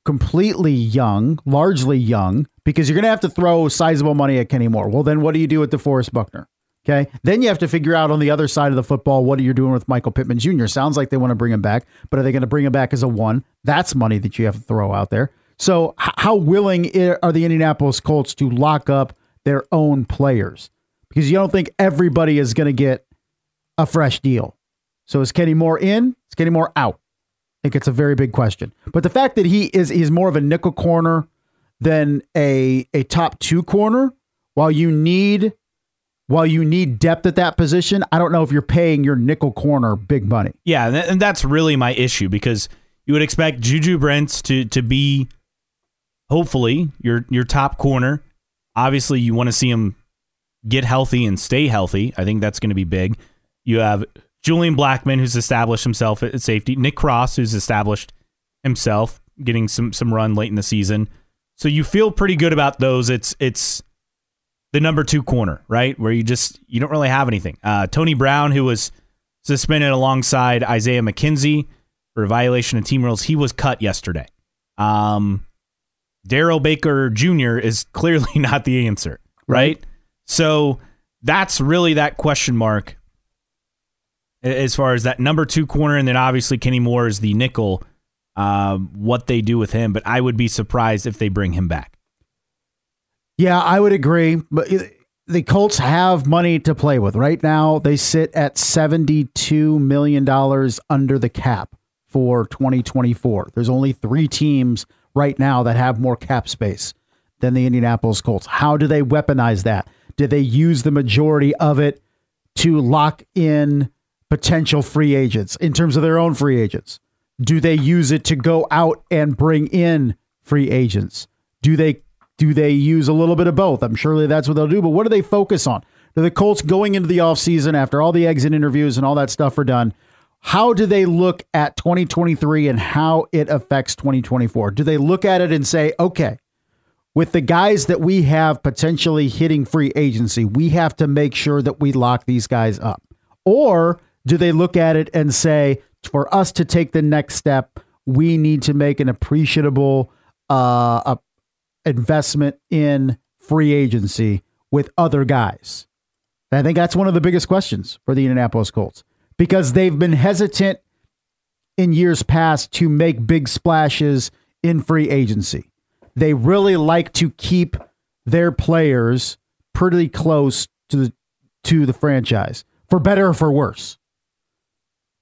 completely young, largely young, because you're going to have to throw sizable money at Kenny Moore. Well, then what do you do with DeForest Buckner? Okay. Then you have to figure out on the other side of the football what are you doing with Michael Pittman Jr. Sounds like they want to bring him back, but are they going to bring him back as a one? That's money that you have to throw out there. So, how willing are the Indianapolis Colts to lock up their own players? Because you don't think everybody is going to get a fresh deal. So, is Kenny Moore in? Is Kenny Moore out? I think it's a very big question. But the fact that he is he's more of a nickel corner than a a top two corner, while you need while you need depth at that position, I don't know if you're paying your nickel corner big money. Yeah, and, that's really my issue because you would expect Juju Brents to to be hopefully your your top corner. Obviously, you want to see him get healthy and stay healthy. I think that's going to be big. You have Julian Blackmon, who's established himself at safety. Nick Cross, who's established himself, getting some some run late in the season. So you feel pretty good about those. It's it's the number two corner, right? Where you just you don't really have anything. Uh, Tony Brown, who was suspended alongside Isaiah McKenzie for a violation of team rules, he was cut yesterday. Um, Darrell Baker Jr. is clearly not the answer, right? So that's really that question mark as far as that number two corner, and then obviously Kenny Moore is the nickel. Um, what they do with him, but I would be surprised if they bring him back. Yeah, I would agree. But the Colts have money to play with. Right now, they sit at $72 million under the cap for 2024. There's only three teams right now that have more cap space than the Indianapolis Colts. How do they weaponize that? Did they use the majority of it to lock in potential free agents in terms of their own free agents? Do they use it to go out and bring in free agents? Do they do they use a little bit of both? I'm surely that's what they'll do, but what do they focus on? Do the Colts going into the offseason after all the exit interviews and all that stuff are done? How do they look at 2023 and how it affects 2024? Do they look at it and say, okay, with the guys that we have potentially hitting free agency, we have to make sure that we lock these guys up? Or do they look at it and say, for us to take the next step, we need to make an appreciable uh, a investment in free agency with other guys? And I think that's one of the biggest questions for the Indianapolis Colts because they've been hesitant in years past to make big splashes in free agency. They really like to keep their players pretty close to the to the franchise, for better or for worse.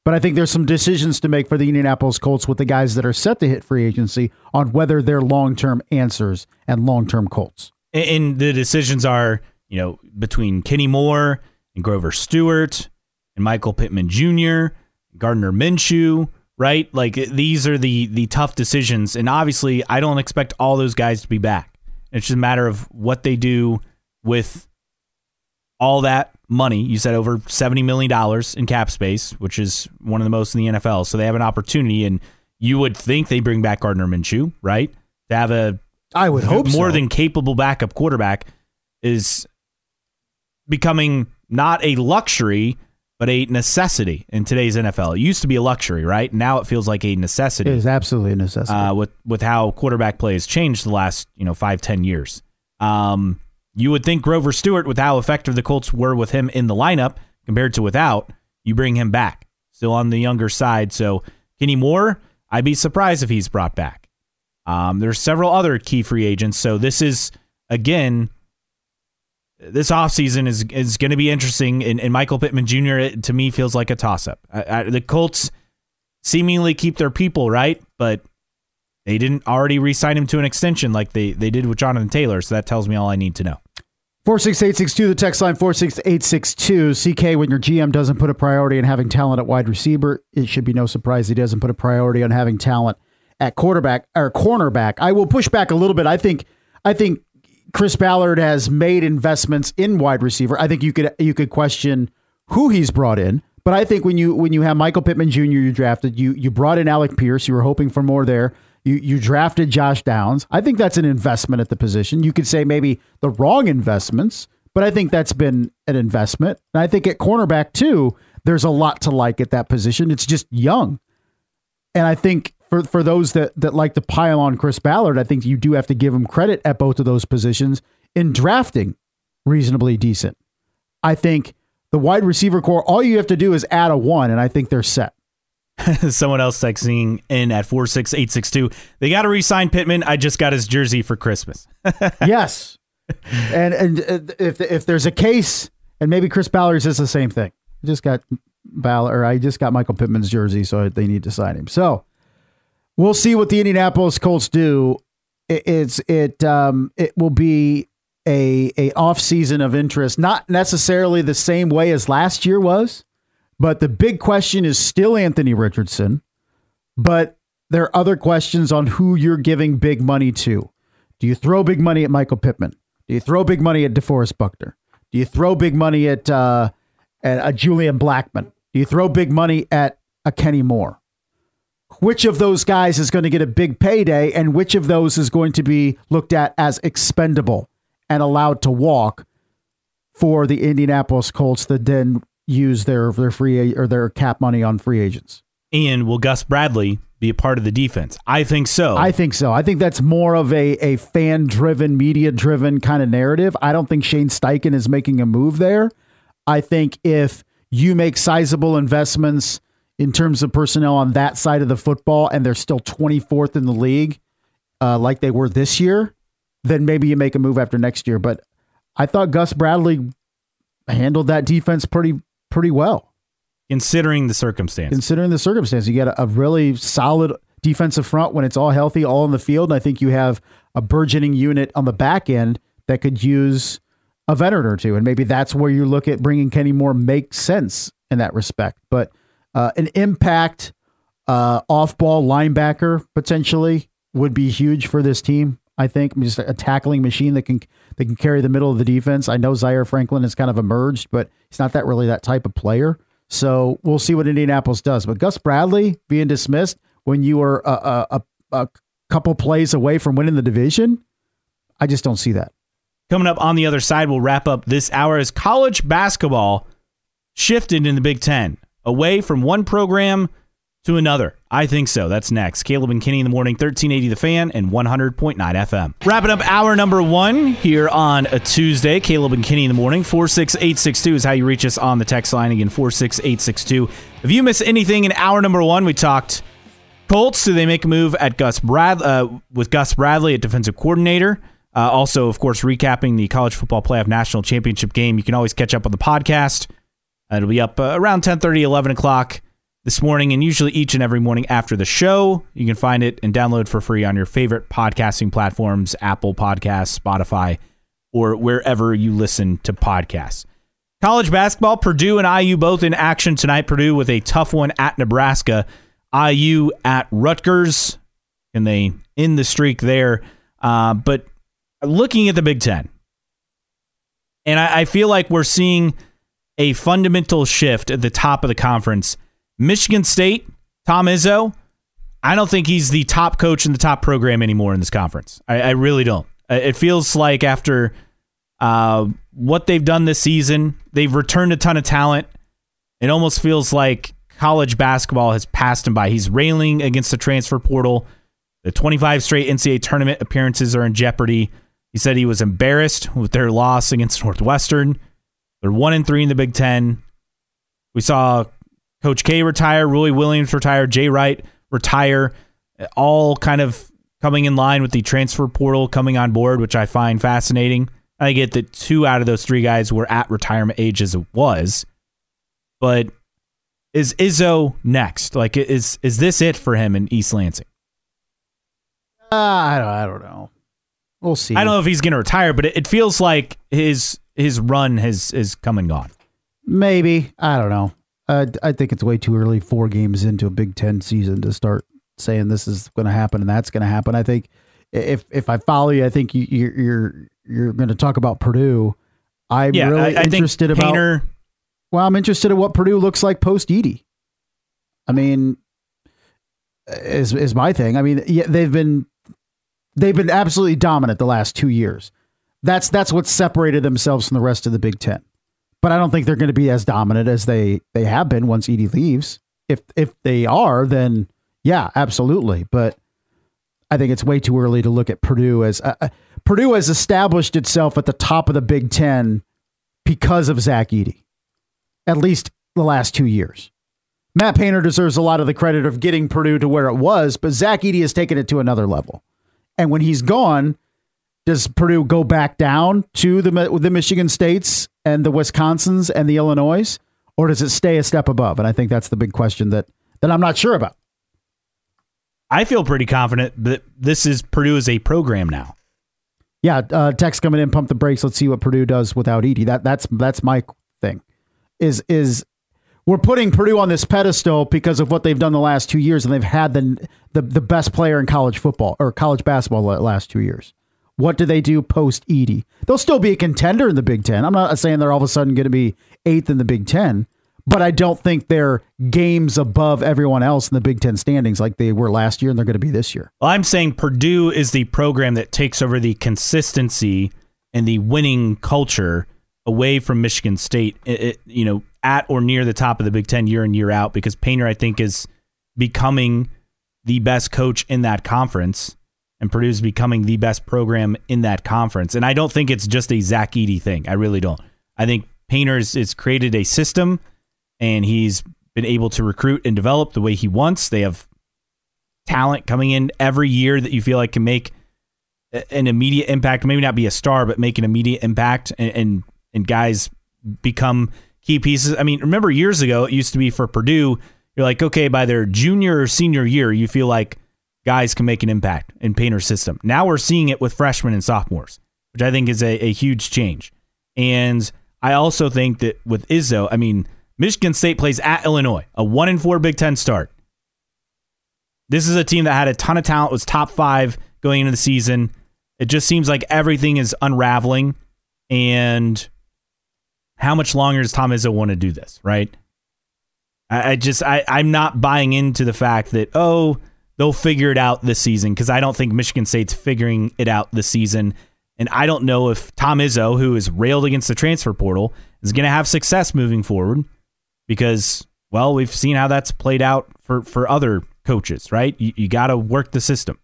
But I think there's some decisions to make for the Indianapolis Colts with the guys that are set to hit free agency on whether they're long term answers and long term Colts. And, the decisions are, you know, between Kenny Moore and Grover Stewart and Michael Pittman Jr., Gardner Minshew, right? Like these are the the tough decisions. And obviously, I don't expect all those guys to be back. It's just a matter of what they do with all that money. You said over $70 million in cap space, which is one of the most in the NFL. So they have an opportunity, and you would think they bring back Gardner Minshew, right? To have a I would hope more so. than capable backup quarterback is becoming not a luxury, but a necessity in today's NFL. It used to be a luxury, right? Now it feels like a necessity. It is absolutely a necessity. Uh, with with how quarterback play has changed the last you know five ten years. Um, you would think Grover Stewart, with how effective the Colts were with him in the lineup compared to without, you bring him back. Still on the younger side, so Kenny Moore, I'd be surprised if he's brought back. Um, there's several other key free agents, so this is again this offseason is is going to be interesting. And, and, Michael Pittman Jr. To me feels like a toss up. the Colts seemingly keep their people right, but they didn't already re-sign him to an extension like they they did with Jonathan Taylor. So that tells me all I need to know. 46862, the text line 46862. CK, when your GM doesn't put a priority on having talent at wide receiver, it should be no surprise he doesn't put a priority on having talent at quarterback or cornerback. I will push back a little bit. I think I think Chris Ballard has made investments in wide receiver. I think you could you could question who he's brought in, but I think when you when you have Michael Pittman Jr. you drafted, you you brought in Alec Pierce, you were hoping for more there. You you drafted Josh Downs. I think that's an investment at the position. You could say maybe the wrong investments, but I think that's been an investment. And I think at cornerback too, there's a lot to like at that position. It's just young. And I think for for those that that like to pile on Chris Ballard, I think you do have to give him credit at both of those positions in drafting reasonably decent. I think the wide receiver corps, all you have to do is add a one, and I think they're set. Someone else texting in at 46862. They got to re sign Pittman. I just got his jersey for Christmas. yes. And and uh, if if there's a case, and maybe Chris Ballard says the same thing. I just got Ballard, or I just got Michael Pittman's jersey, so they need to sign him. So we'll see what the Indianapolis Colts do. It, it's it um it will be a a off season of interest, not necessarily the same way as last year was, but the big question is still Anthony Richardson. But there are other questions on who you're giving big money to. Do you throw big money at Michael Pittman? Do you throw big money at DeForest Buckner? Do you throw big money at uh, at a Julian Blackmon? Do you throw big money at a Kenny Moore? Which of those guys is going to get a big payday and which of those is going to be looked at as expendable and allowed to walk for the Indianapolis Colts that then use their their free or their cap money on free agents. And will Gus Bradley be a part of the defense? I think so. I think so. I think that's more of a, a fan driven, media driven kind of narrative. I don't think Shane Steichen is making a move there. I think if you make sizable investments in terms of personnel on that side of the football, and they're still 24th in the league, uh, like they were this year, then maybe you make a move after next year. But I thought Gus Bradley handled that defense pretty pretty well, considering the circumstance. Considering the circumstance, you get a, a really solid defensive front when it's all healthy, all in the field. And I think you have a burgeoning unit on the back end that could use a veteran or two, and maybe that's where you look at bringing Kenny Moore makes sense in that respect. But uh, an impact uh, off ball linebacker potentially would be huge for this team. I think just a tackling machine that can that can carry the middle of the defense. I know Zaire Franklin has kind of emerged, but he's not that really that type of player. So we'll see what Indianapolis does. But Gus Bradley being dismissed when you were a, a, a couple plays away from winning the division, I just don't see that. Coming up on the other side, we'll wrap up this hour as college basketball shifted in the Big Ten away from one program to another? I think so. That's next. Caleb and Kenny in the morning, 1380 The Fan and 100.9 FM. Wrapping up hour number one here on a Tuesday. Caleb and Kenny in the morning, 46862 is how you reach us on the text line. Again, 46862. If you miss anything in hour number one, we talked Colts. Do they make a move at Gus Brad uh, with Gus Bradley at defensive coordinator? Uh, also, of course, recapping the college football playoff national championship game. You can always catch up on the podcast it'll be up uh, around 10:30, 11 o'clock this morning, and usually each and every morning after the show. You can find it and download for free on your favorite podcasting platforms: Apple Podcasts, Spotify, or wherever you listen to podcasts. College basketball: Purdue and IU both in action tonight. Purdue with a tough one at Nebraska. IU at Rutgers. and they end the streak there? Uh, but looking at the Big Ten, and I, I feel like we're seeing a fundamental shift at the top of the conference. Michigan State, Tom Izzo, I don't think he's the top coach in the top program anymore in this conference. I, I really don't. It feels like after uh, what they've done this season, they've returned a ton of talent. it almost feels like college basketball has passed him by. He's railing against the transfer portal. The 25 straight NCAA tournament appearances are in jeopardy. He said he was embarrassed with their loss against Northwestern. They're one and three in the Big Ten. We saw Coach K retire, Roy Williams retire, Jay Wright retire, all kind of coming in line with the transfer portal coming on board, which I find fascinating. I get that two out of those three guys were at retirement age as it was, but is Izzo next? Like, is is this it for him in East Lansing? Uh, I don't. I don't know. We'll see. I don't know if he's going to retire, but it, it feels like his his run has is come and gone. Maybe I don't know. Uh, I think it's way too early, four games into a Big Ten season, to start saying this is going to happen and that's going to happen. I think if if I follow you, I think you, you're you're you're going to talk about Purdue. I'm Yeah, really I, I interested think about. Painter. Well, I'm interested in what Purdue looks like post Edey. I mean, is is my thing. I mean, yeah, they've been they've been absolutely dominant the last two years. That's that's what separated themselves from the rest of the Big Ten. But I don't think they're going to be as dominant as they they have been once Edey leaves. If if they are, then yeah, absolutely. But I think it's way too early to look at Purdue as uh, uh, Purdue has established itself at the top of the Big Ten because of Zach Edey, at least the last two years. Matt Painter deserves a lot of the credit of getting Purdue to where it was, but Zach Edey has taken it to another level. And when he's gone, does Purdue go back down to the the Michigan States and the Wisconsins and the Illinois, or does it stay a step above? And I think that's the big question that that I'm not sure about. I feel pretty confident that this is Purdue as a program now. Yeah, uh, text coming in. Pump the brakes. Let's see what Purdue does without Edey. That that's that's my thing. Is is we're putting Purdue on this pedestal because of what they've done the last two years, and they've had the the, the best player in college football or college basketball the last two years. What do they do post Edey? They'll still be a contender in the Big Ten. I'm not saying they're all of a sudden going to be eighth in the Big Ten, but I don't think they're games above everyone else in the Big Ten standings like they were last year, and they're going to be this year. Well, I'm saying Purdue is the program that takes over the consistency and the winning culture away from Michigan State. It, you know, at or near the top of the Big Ten year in year out, because Painter, I think, is becoming the best coach in that conference, and Purdue's becoming the best program in that conference. And I don't think it's just a Zach Edey thing. I really don't. I think Painters has, created a system, and he's been able to recruit and develop the way he wants. They have talent coming in every year that you feel like can make an immediate impact. Maybe not be a star, but make an immediate impact, and and, and guys become key pieces. I mean, remember years ago, it used to be for Purdue. You're like, okay, by their junior or senior year, you feel like guys can make an impact in Painter's system. Now we're seeing it with freshmen and sophomores, which I think is a, a huge change. And I also think that with Izzo, I mean, Michigan State plays at Illinois, a one in four Big Ten start. This is a team that had a ton of talent, was top five going into the season. It just seems like everything is unraveling. And how much longer does Tom Izzo want to do this, right? I, I just I, I'm not buying into the fact that, oh, they'll figure it out this season, because I don't think Michigan State's figuring it out this season. And I don't know if Tom Izzo, who is railed against the transfer portal, is going to have success moving forward because, well, we've seen how that's played out for, for other coaches, right? You, you got to work the system.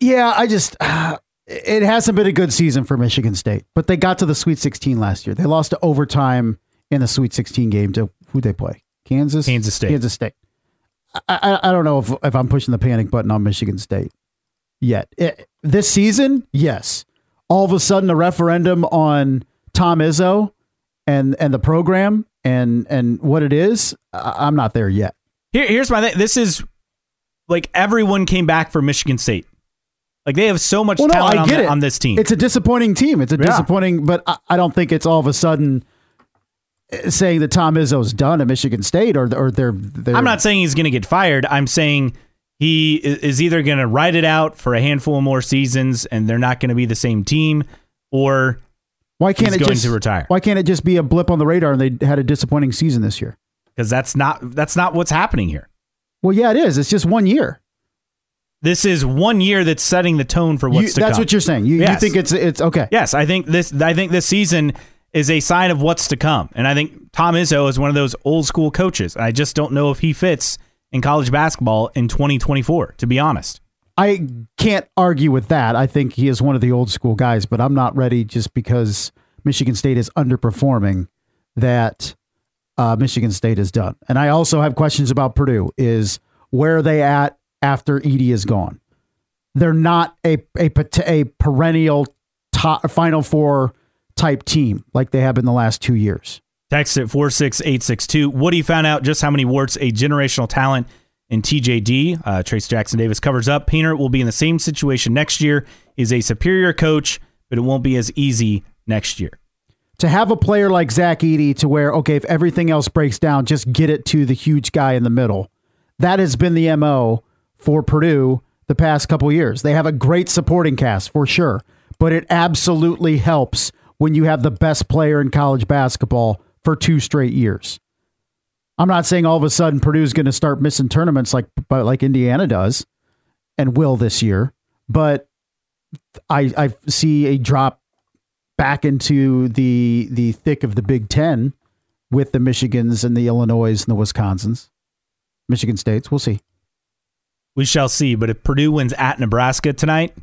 Yeah, I just it hasn't been a good season for Michigan State, but they got to the Sweet 16 last year. They lost to overtime in the Sweet 16 game to who they play? Kansas. Kansas State. Kansas State. I, I, don't know if, if I'm pushing the panic button on Michigan State yet. It- this season, yes. All of a sudden, a referendum on Tom Izzo and and the program and and what it is. I'm not there yet. Here, here's my thing. This is like everyone came back for Michigan State. Like they have so much Well, no, talent I on, get the- it. on this team. It's a disappointing team. It's a Yeah. disappointing, but I, I don't think it's all of a sudden saying that Tom Izzo's done at Michigan State or or they're, they're I'm not saying he's going to get fired. I'm saying he is either going to ride it out for a handful of more seasons and they're not going to be the same team, or why can't he's it going just to retire. Why can't it just be a blip on the radar and they had a disappointing season this year? because that's not that's not what's happening here. Well, yeah, it is. It's just one year. This is one year that's setting the tone for what's You- to that's come. what you're saying. You, you think it's it's okay? Yes, I think this. I think this season is a sign of what's to come. And I think Tom Izzo is one of those old school coaches. I just don't know if he fits in college basketball in 2024, to be honest. I can't argue with that. I think he is one of the old school guys, but I'm not ready just because Michigan State is underperforming that uh, Michigan State is done. And I also have questions about Purdue. Is where are they at after Edey is gone? They're not a a, a perennial top, Final Four type team like they have in the last two years. Text at 46862. Woody found out just how many warts a generational talent in TJD. Uh, Trayce Jackson Davis covers up. Painter will be in the same situation next year. Is a superior coach, but it won't be as easy next year. To have a player like Zach Edey to where, okay, if everything else breaks down, just get it to the huge guy in the middle. That has been the MO for Purdue the past couple years. They have a great supporting cast for sure, but it absolutely helps when you have the best player in college basketball for two straight years. I'm not saying all of a sudden Purdue's going to start missing tournaments like like Indiana does and will this year, but I I see a drop back into the the thick of the Big 10 with the Michigans and the Illinois and the Wisconsins. Michigan States, we'll see. We shall see, but if Purdue wins at Nebraska tonight,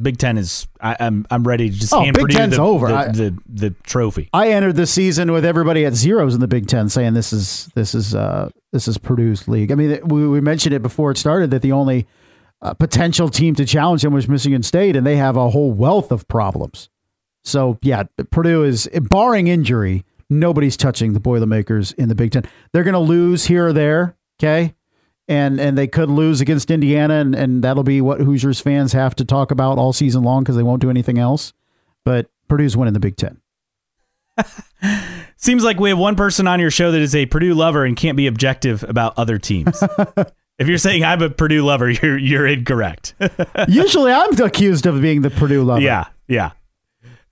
Big Ten is. I, am I'm, I'm ready to just oh, hand Big Purdue Ten's the, over. The, the, the, trophy. I entered the season with everybody at zeros in the Big Ten, saying this is this is uh, this is Purdue's league. I mean, we, we mentioned it before it started that the only uh, potential team to challenge them was Michigan State, and they have a whole wealth of problems. So yeah, Purdue is barring injury, nobody's touching the Boilermakers in the Big Ten. They're going to lose here or there. Okay, and and they could lose against Indiana, and, and that'll be what Hoosiers fans have to talk about all season long because they won't do anything else. But Purdue's winning the Big Ten. Seems like we have one person on your show that is a Purdue lover and can't be objective about other teams. if you're saying I'm a Purdue lover, you're you're incorrect. Usually, I'm accused of being the Purdue lover. Yeah, yeah.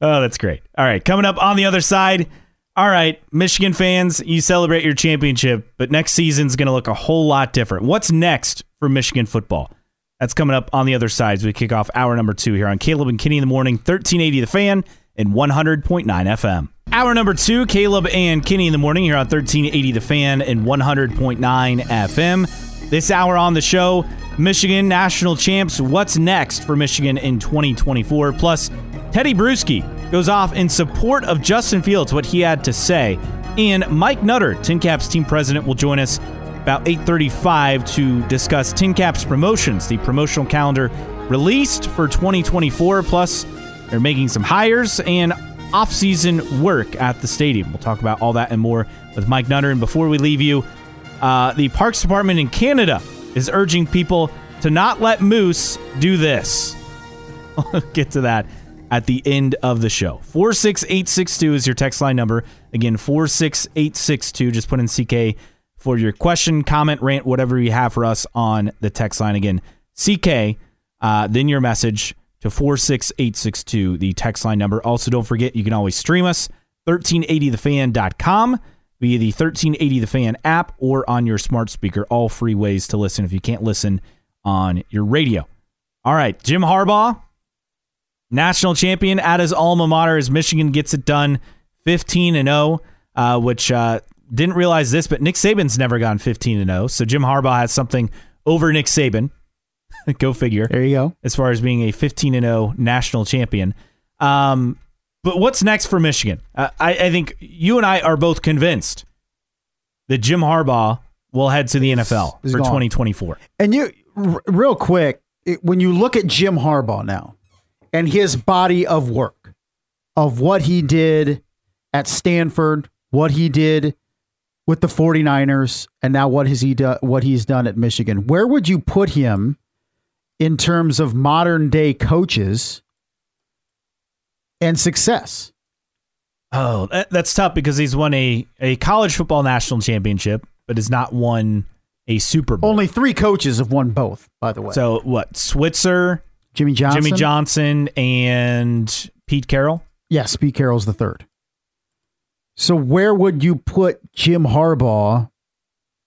Oh, that's great. All right, coming up on the other side. All right, Michigan fans, you celebrate your championship, but next season's going to look a whole lot different. What's next for Michigan football? That's coming up on the other side as we kick off hour number two here on Caleb and Kenny in the morning, 1380 The Fan and 100.9 FM. Hour number two, Caleb and Kenny in the morning here on 1380 The Fan and 100.9 FM. This hour on the show, Michigan national champs. What's next for Michigan in 2024? Plus, Tedy Bruschi goes off in support of Justin Fields, what he had to say. And Mike Nutter, TinCaps team president, will join us about 8:35 to discuss TinCaps promotions, the promotional calendar released for 2024. Plus, they're making some hires and off-season work at the stadium. We'll talk about all that and more with Mike Nutter. And before we leave you, uh, the Parks Department in Canada is urging people to not let moose do this. I'll get to that at the end of the show. 46862 is your text line number. Again, 46862. Just put in CK for your question, comment, rant, whatever you have for us on the text line. Again, CK, uh, then your message to 46862, the text line number. Also, don't forget, you can always stream us, 1380thefan.com via the 1380 The Fan app or on your smart speaker. All free ways to listen if you can't listen on your radio. All right, Jim Harbaugh national champion at his alma mater as Michigan gets it done 15 and 0, uh, which uh, didn't realize this, but Nick Saban's never gone 15 and 0. So Jim Harbaugh has something over Nick Saban. go figure. There you go. As far as being a 15 and 0 national champion. Um, but what's next for Michigan? Uh, I, I think you and I are both convinced that Jim Harbaugh will head to the NFL for gone. 2024. And you, r- real quick, it, when you look at Jim Harbaugh now, and his body of work of what he did at Stanford, what he did with the 49ers, and now what has he done what he's done at Michigan. Where would you put him in terms of modern day coaches and success? Oh, that, that's tough because he's won a, a college football national championship, but has not won a Super Bowl. Only three coaches have won both, by the way. So what? Switzer, Jimmy Johnson. Jimmy Johnson and Pete Carroll. Yes, Pete Carroll's the third. So where would you put Jim Harbaugh?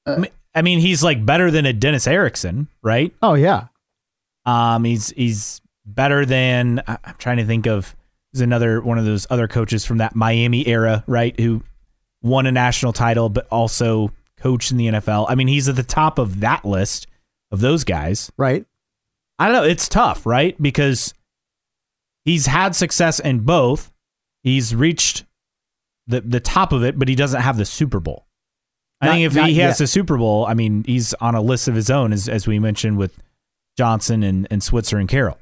Uh, I mean, he's like better than a Dennis Erickson, right? Oh yeah. Um, he's he's better than I'm trying to think of is another one of those other coaches from that Miami era, right? Who won a national title, but also coached in the NFL. I mean, he's at the top of that list of those guys. Right. I don't know. It's tough, right? Because he's had success in both. He's reached the the top of it, but he doesn't have the Super Bowl. I Not- think if he has yet. the Super Bowl, I mean, he's on a list of his own, as as we mentioned with Johnson and, and Switzer and Carroll.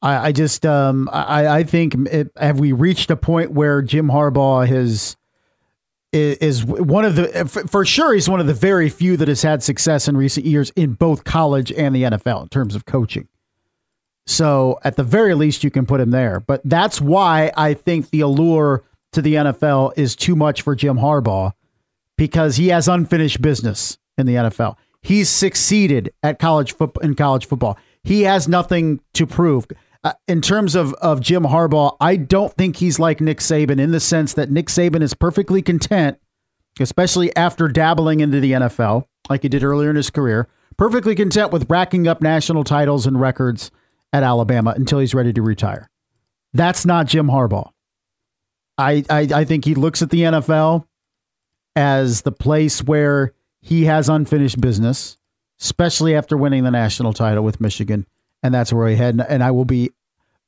I, I just um I, I think it, have we reached a point where Jim Harbaugh has is, one of the for for sure he's one of the very few that has had success in recent years in both college and the NFL in terms of coaching. So at the very least you can put him there. But that's why I think the allure to the NFL is too much for Jim Harbaugh because he has unfinished business in the NFL. He's succeeded at college football in college football. He has nothing to prove. Uh, in terms of of Jim Harbaugh, I don't think he's like Nick Saban in the sense that Nick Saban is perfectly content, especially after dabbling into the NFL like he did earlier in his career, perfectly content with racking up national titles and records at Alabama until he's ready to retire. That's not Jim Harbaugh. I, I I think he looks at the NFL as the place where he has unfinished business, especially after winning the national title with Michigan, and that's where he had. And I will be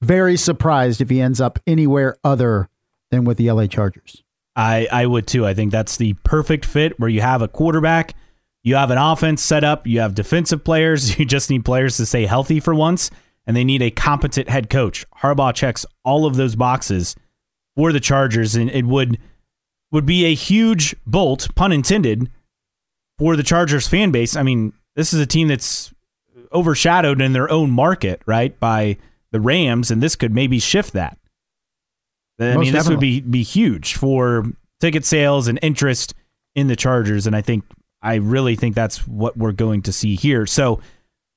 very surprised if he ends up anywhere other than with the LA Chargers. I, I would too. I think that's the perfect fit where you have a quarterback, you have an offense set up, you have defensive players, you just need players to stay healthy for once, and they need a competent head coach. Harbaugh checks all of those boxes for the Chargers, and it would would be a huge bolt, pun intended, for the Chargers fan base. I mean, this is a team that's overshadowed in their own market, right, by the Rams, and this could maybe shift that. I Most mean, this would be be huge for ticket sales and interest in the Chargers, and I think I really think that's what we're going to see here. So,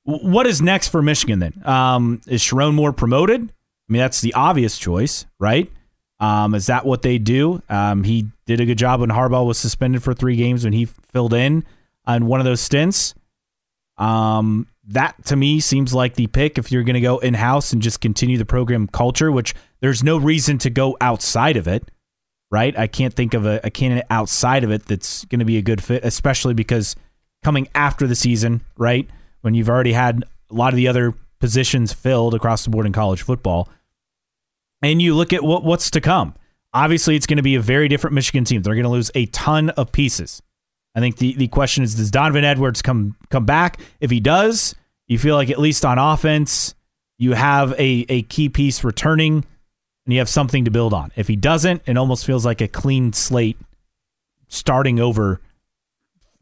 what is next for Michigan then? Um, is Sherrone Moore promoted? I mean, that's the obvious choice, right? Um, is that what they do? Um, he did a good job when Harbaugh was suspended for three games when he filled in on one of those stints. Um, that to me seems like the pick if you're going to go in house and just continue the program culture, which there's no reason to go outside of it, right? I can't think of a, a candidate outside of it that's going to be a good fit, especially because coming after the season, right? When you've already had a lot of the other positions filled across the board in college football, and you look at what what's to come. Obviously, it's going to be a very different Michigan team. They're going to lose a ton of pieces. I think the, the question is, does Donovan Edwards come come back? If he does, you feel like at least on offense, you have a, a key piece returning and you have something to build on. If he doesn't, it almost feels like a clean slate starting over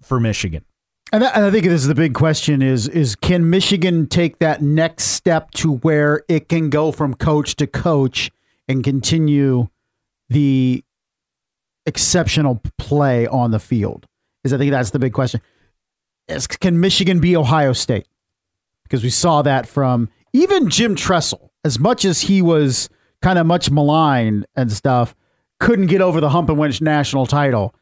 for Michigan. And I, think this is the big question: is is can Michigan take that next step to where it can go from coach to coach and continue the exceptional play on the field? Is I think that's the big question. Is, can Michigan be Ohio State? Because we saw that from even Jim Tressel, as much as he was kind of much maligned and stuff, couldn't get over the hump and win national title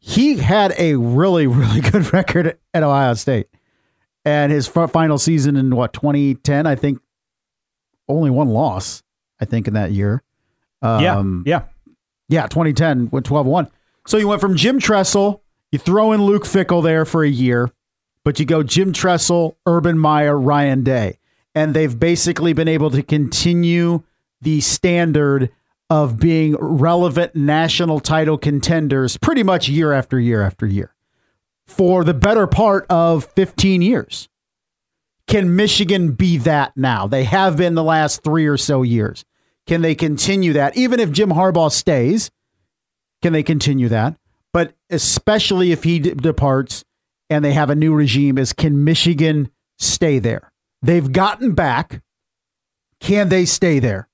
he had a really, really good record at Ohio State. And his final season in what, 2010, I think only one loss, I think, in that year. Um, yeah, yeah, 2010 went 12 1. So you went from Jim Tressel, you throw in Luke Fickell there for a year, but you go Jim Tressel, Urban Meyer, Ryan Day. And they've basically been able to continue the standard of being relevant national title contenders pretty much year after year after year for the better part of 15 years. Can Michigan be that now? They have been the last three or so years. Can they continue that? Even if Jim Harbaugh stays, can they continue that? But especially if he d- departs and they have a new regime, is can Michigan stay there? They've gotten back. Can they stay there?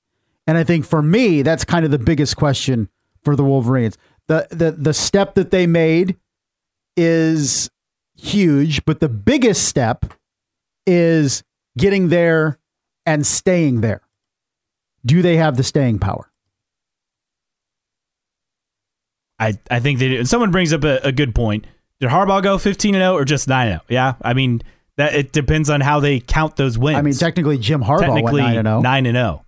And I think for me, that's kind of the biggest question for the Wolverines. The the the step that they made is huge, but the biggest step is getting there and staying there. Do they have the staying power? I, I think they do. And someone brings up a, a good point. Did Harbaugh go 15 and 0 or just 9 0? Yeah. I mean, that it depends on how they count those wins. I mean, technically Jim Harbaugh technically went 9 and 0. 9 0.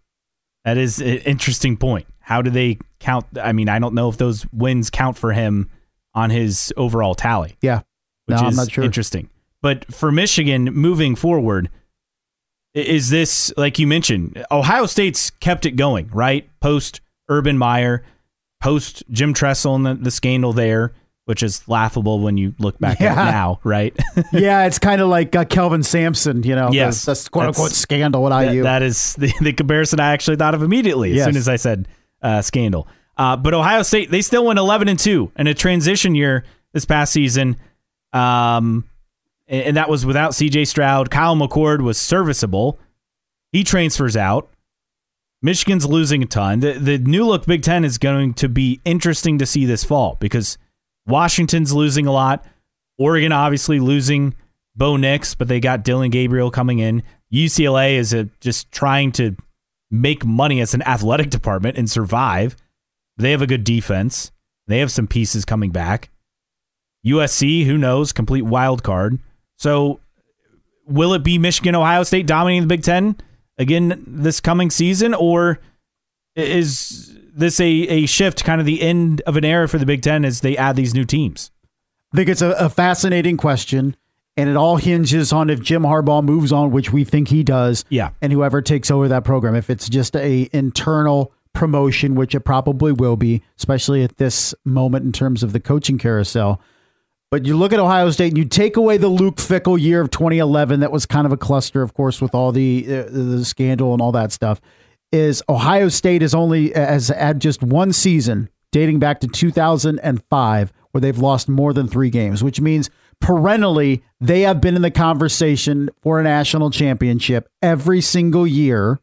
That is an interesting point. How do they count? I mean, I don't know if those wins count for him on his overall tally. Yeah. which No, I'm is not sure. interesting. But for Michigan moving forward, is this like you mentioned? Ohio State's kept it going, right? Post Urban Meyer, post Jim Tressel and the, the scandal there, which is laughable when you look back at it now, right? yeah, it's kind of like uh, Kelvin Sampson, you know, Yes. the, the quote unquote scandal at That- IU. that is the, the comparison I actually thought of immediately as Yes. soon as I said uh, scandal. Uh, but Ohio State, they still went 11 and 2 in a transition year this past season. Um, and, and that was without CJ Stroud. Kyle McCord was serviceable. He transfers out. Michigan's losing a ton. The, the new look Big Ten is going to be interesting to see this fall because Washington's losing a lot. Oregon obviously losing Bo Nix, but they got Dillon Gabriel coming in. UCLA is a, just trying to make money as an athletic department and survive. They have a good defense. They have some pieces coming back. USC, who knows, complete wild card. So, will it be Michigan, Ohio State dominating the Big Ten again this coming season, or is this a, a shift, kind of the end of an era for the Big Ten as they add these new teams? I think it's a, a fascinating question, and it all hinges on if Jim Harbaugh moves on, which we think he does. Yeah. and whoever takes over that program. If it's just a internal promotion, which it probably will be, especially at this moment in terms of the coaching carousel. But you look at Ohio State and you take away the Luke Fickell year of 2011, that was kind of a cluster, of course, with all the uh, the scandal and all that stuff. Is Ohio State is only has had just one season dating back to 2005 where they've lost more than three games, which means perennially they have been in the conversation for a national championship every single year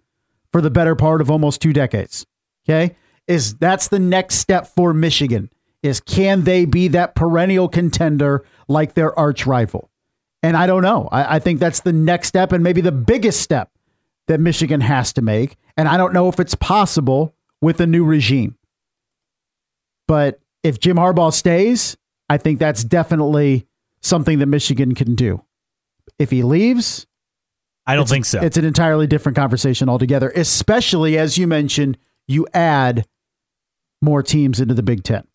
for the better part of almost two decades. Okay. Is that's the next step for Michigan is can they be that perennial contender like their arch rival? And I don't know. I, I think that's the next step and maybe the biggest step that Michigan has to make. And I don't know if it's possible with a new regime. But if Jim Harbaugh stays, I think that's definitely something that Michigan can do. If he leaves, I don't think so. It's an entirely different conversation altogether, especially as you mentioned, you add more teams into the Big Ten.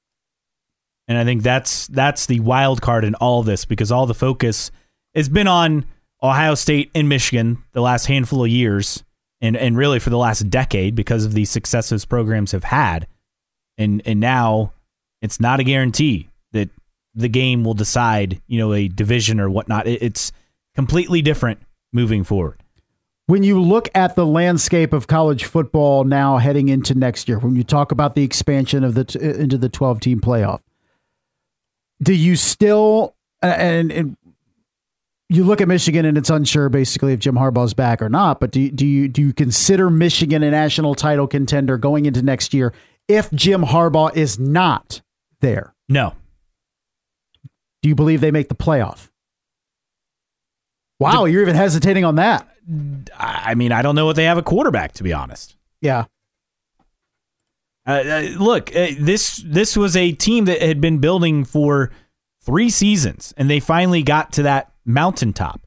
And I think that's that's the wild card in all this because all the focus has been on Ohio State and Michigan the last handful of years and and really for the last decade because of the successes programs have had. And and now it's not a guarantee that the game will decide, you know, a division or whatnot. It, it's completely different moving forward. When you look at the landscape of college football now heading into next year, when you talk about the expansion of the t- into the 12 team playoff, do you still and, and you look at Michigan and it's unsure basically if Jim Harbaugh's back or not, but do you, do you do you consider Michigan a national title contender going into next year if Jim Harbaugh is not there? No. Do you believe they make the playoff? Wow, you're even hesitating on that. I I mean, I don't know what they have a quarterback to be honest. Yeah. Uh, uh, look, uh, this this was a team that had been building for three seasons, and they finally got to that mountaintop.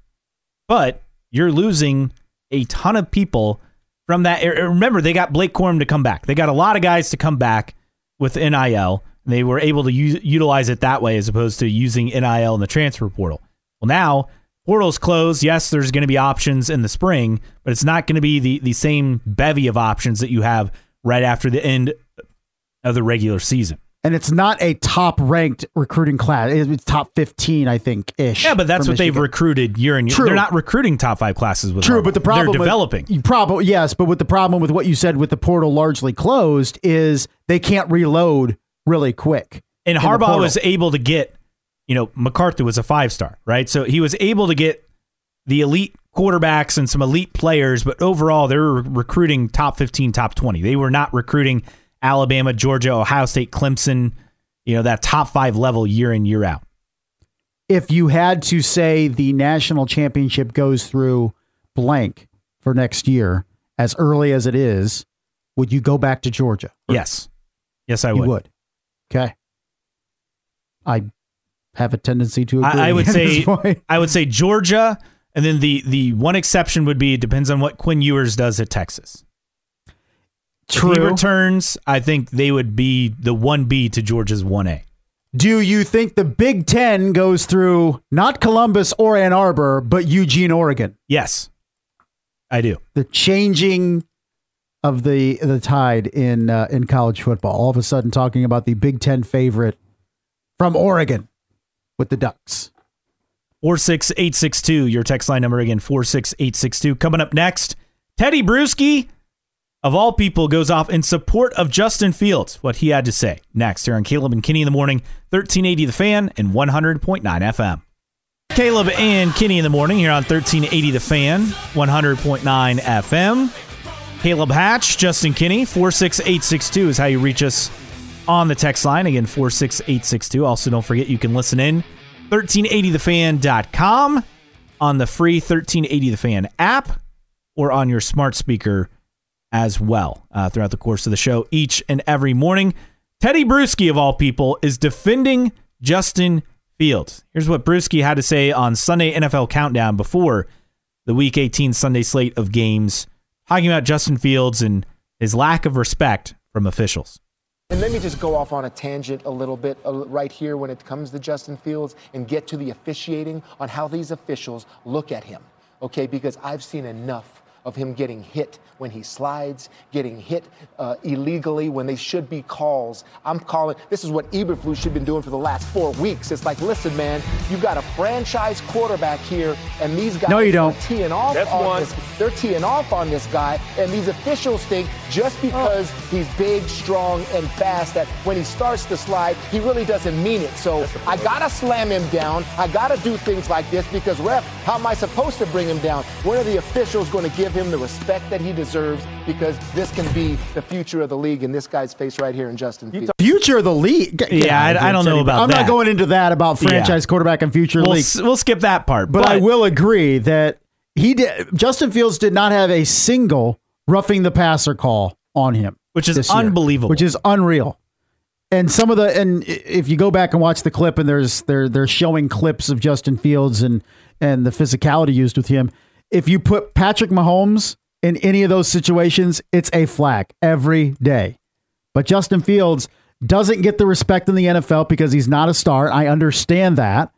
But you're losing a ton of people from that. Remember, they got Blake Corum to come back. They got a lot of guys to come back with NIL. And they were able to utilize it that way as opposed to using NIL in the transfer portal. Well, now portal's closed. Yes, there's going to be options in the spring, but it's not going to be the, the same bevy of options that you have right after the end of the regular season. And it's not a top ranked recruiting class. It's top 15, I think, ish. Yeah, but that's what they've recruited year in year. True. They're not recruiting top five classes with True, but the problem they're with- developing. you probably yes, but with the problem with what you said with the portal largely closed is they can't reload really quick. and Harbaugh was able to get, you know, McCarthy was a five star, right? So he was able to get the elite quarterbacks and some elite players, but overall they were recruiting top 15, top 20. They were not recruiting Alabama, Georgia, Ohio State, Clemson, you know, that top five level year in, year out. If you had to say the national championship goes through blank for next year, as early as it is, would you go back to Georgia? Yes. Yes, I you would. would. Okay. I have a tendency to agree. I, I would at say this point. I would say Georgia, and then the the one exception would be it depends on what Quinn Ewers does at Texas. If he returns, I think they would be the 1B to Georgia's 1A. Do you think the Big Ten goes through not Columbus or Ann Arbor, but Eugene, Oregon? Yes, I do. The changing of the the tide in uh, in college football. All of a sudden, talking about the Big Ten favorite from Oregon with the Ducks. 46862, your text line number again, 46862. Coming up next, Tedy Bruschi, of all people, goes off in support of Justin Fields. What he had to say next here on Caleb and Kinney in the morning, 1380 The Fan and 100.9 FM. Caleb and Kinney in the morning here on 1380 The Fan, 100.9 FM. Caleb Hatch, Justin Kinney, 46862 is how you reach us on the text line. Again, 46862. Also, don't forget you can listen in 1380thefan.com on the free 1380 The Fan app or on your smart speaker as well uh, throughout the course of the show each and every morning. Tedy Bruschi, of all people, is defending Justin Fields. Here's what Bruschi had to say on Sunday NFL Countdown before the Week 18 Sunday slate of games, talking about Justin Fields and his lack of respect from officials. And let me just go off on a tangent a little bit uh, right here when it comes to Justin Fields and get to the officiating on how these officials look at him. Okay, because I've seen enough of him getting hit when he slides, getting hit uh, illegally when they should be calls. I'm calling, this is what Eberflus should have been doing for the last four weeks. It's like, listen, man, you've got a franchise quarterback here, and these guys No, you don't. are teeing off That's on one. this. They're teeing off on this guy, and these officials think just because he's big, strong, and fast that when he starts to slide, he really doesn't mean it. So I gotta slam him down. I gotta do things like this because ref, how am I supposed to bring him down? When are the officials going to give him the respect that he deserves? Because this can be the future of the league in this guy's face right here in Justin Fields. Future of the league. Get- get Yeah, I- I don't know Teddy. about I'm that. not going into that about franchise quarterback and future We'll, league. s- we'll skip that part. But, I will agree that he did. Justin Fields did not have a single roughing the passer call on him, Which is this year, unbelievable. Which is unreal. And some of the and if you go back and watch the clip, and there's they're they're showing clips of Justin Fields and and the physicality used with him. If you put Patrick Mahomes in any of those situations, it's a flag every day. But Justin Fields doesn't get the respect in the NFL because he's not a star. I understand that.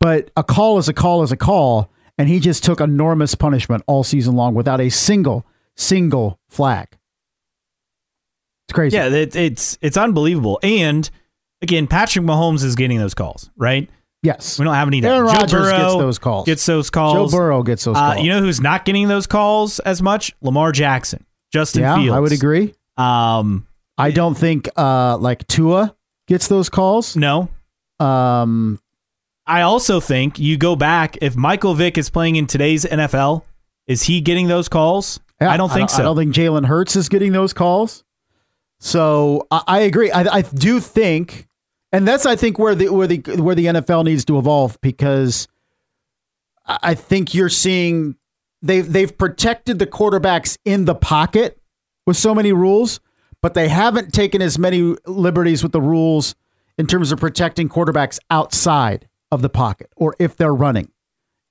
But a call is a call is a call. And he just took enormous punishment all season long without a single, single flag. It's crazy. Yeah, it, it's it's unbelievable. And again, Patrick Mahomes is getting those calls, right? Yes. We don't have any. Aaron Joe Rodgers Burrow gets those calls. Gets those calls. Joe. Burrow gets those Uh, calls. you know who's not getting those calls as much? Lamar Jackson, Justin yeah, Fields. I would agree. Um, I don't think uh, like Tua gets those calls. no, Um, I also think you go back if Michael Vick is playing in today's NFL, is he getting those calls? yeah, I don't think so. I don't think Jalen Hurts is getting those calls. So I, I agree. I, I do think, and that's I think where the where the where the NFL needs to evolve because I think you're seeing they've they've protected the quarterbacks in the pocket with so many rules, but they haven't taken as many liberties with the rules in terms of protecting quarterbacks outside of the pocket or if they're running.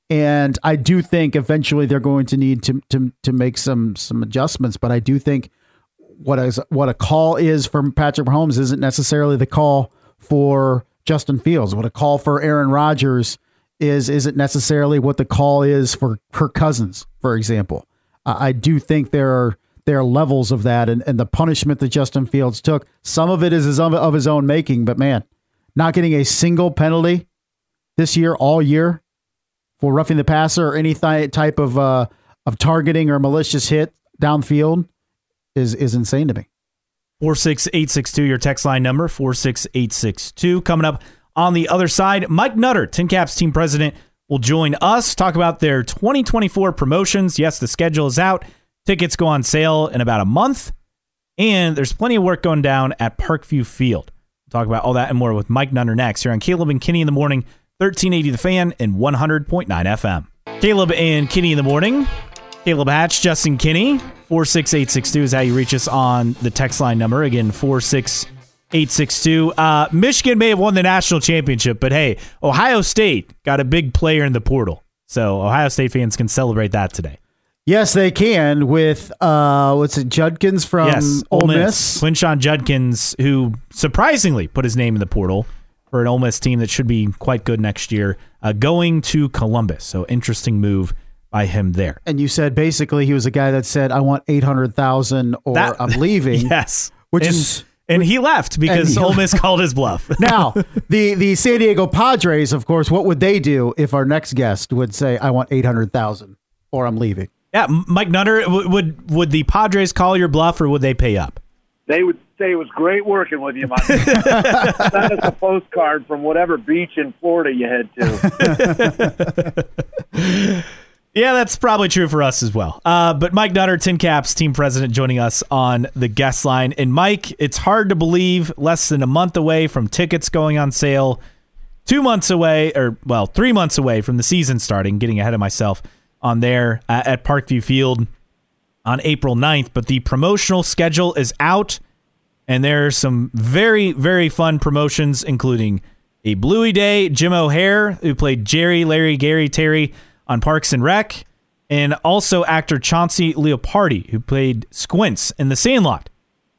And I do think eventually they're going to need to to to make some some adjustments, but I do think what is what a call is from Patrick Mahomes isn't necessarily the call for Justin Fields. What a call for Aaron Rodgers is isn't necessarily what the call is for Kirk Cousins, for example. Uh, I do think there are there are levels of that, and, and the punishment that Justin Fields took, some of it is his, of, of his own making, but man, not getting a single penalty this year, all year, for roughing the passer or any th- type of uh, of targeting or malicious hit downfield is is insane to me. 46862, your text line number, 46862. Coming up on the other side, Mike Nutter, TinCaps team president, will join us, talk about their 2024 promotions. Yes, the schedule is out. Tickets go on sale in about a month, and there's plenty of work going down at Parkview Field. We'll talk about all that and more with Mike Nutter next here on Caleb and Kinney in the morning, 1380 The Fan and 100.9 FM. Caleb and Kinney in the morning. Caleb Hatch, Justin Kinney, 46862 is how you reach us on the text line number. Again, 46862. Uh, Michigan may have won the national championship, but hey, Ohio State got a big player in the portal. So Ohio State fans can celebrate that today. Yes, they can with uh, what's it, Judkins from yes, Ole Miss. Quinshon Judkins, who surprisingly put his name in the portal for an Ole Miss team that should be quite good next year, uh, going to Columbus. So interesting move by him there. And you said basically he was a guy that said, "I want eight hundred thousand, or That- I'm leaving." Yes, Which and, is- and he left because he Ole. Miss called his bluff. now, the the San Diego Padres, of course, what would they do if our next guest would say, "I want eight hundred thousand, or I'm leaving"? yeah, Mike Nutter, would would the Padres call your bluff or would they pay up? They would say it was great working with you, Mike. Send us a postcard from whatever beach in Florida you head to. Yeah, that's probably true for us as well. Uh, but Mike Nutter, TinCaps team president, joining us on the guest line. And Mike, it's hard to believe less than a month away from tickets going on sale, two months away, or well, three months away from the season starting, getting ahead of myself on there uh, at Parkview Field on April 9th. But the promotional schedule is out, and there are some very, very fun promotions, including a Bluey Day, Jim O'Heir, who played Jerry, Larry, Gary, Terry on Parks and Rec, and also actor Chauncey Leopardi, who played Squints in The Sandlot.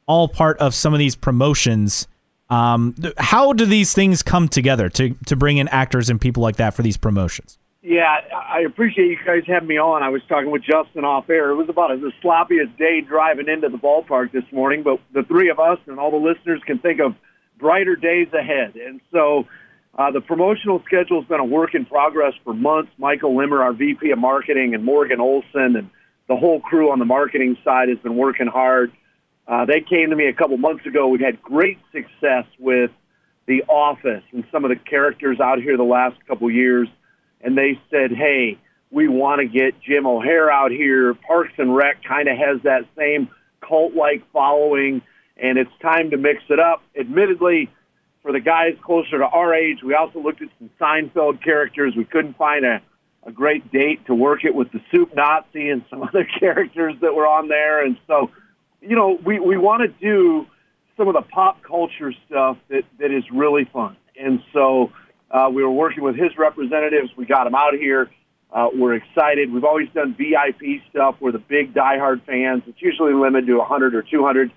All part of some of these promotions. Um, how do these things come together to to bring in actors and people like that for these promotions? Yeah, I appreciate you guys having me on. I was talking with Justin off air. It was about as the sloppiest day driving into the ballpark this morning, but the three of us and all the listeners can think of brighter days ahead. And so uh, the promotional schedule has been a work in progress for months. Michael Limmer, our VP of marketing, and Morgan Olson, and the whole crew on the marketing side has been working hard. Uh, they came to me a couple months ago. We've had great success with The Office and some of the characters out here the last couple years and they said, "Hey, we want to get Jim O'Heir out here. Parks and Rec kind of has that same cult-like following, and it's time to mix it up." Admittedly, for the guys closer to our age, we also looked at some Seinfeld characters. We couldn't find a a great date to work it with the Soup Nazi and some other characters that were on there, and so you know we we want to do some of the pop culture stuff that that is really fun, and so. Uh, we were working with his representatives. We got him out here. Uh, we're excited. We've always done VIP stuff where the big diehard fans, it's usually limited to 100 or 200,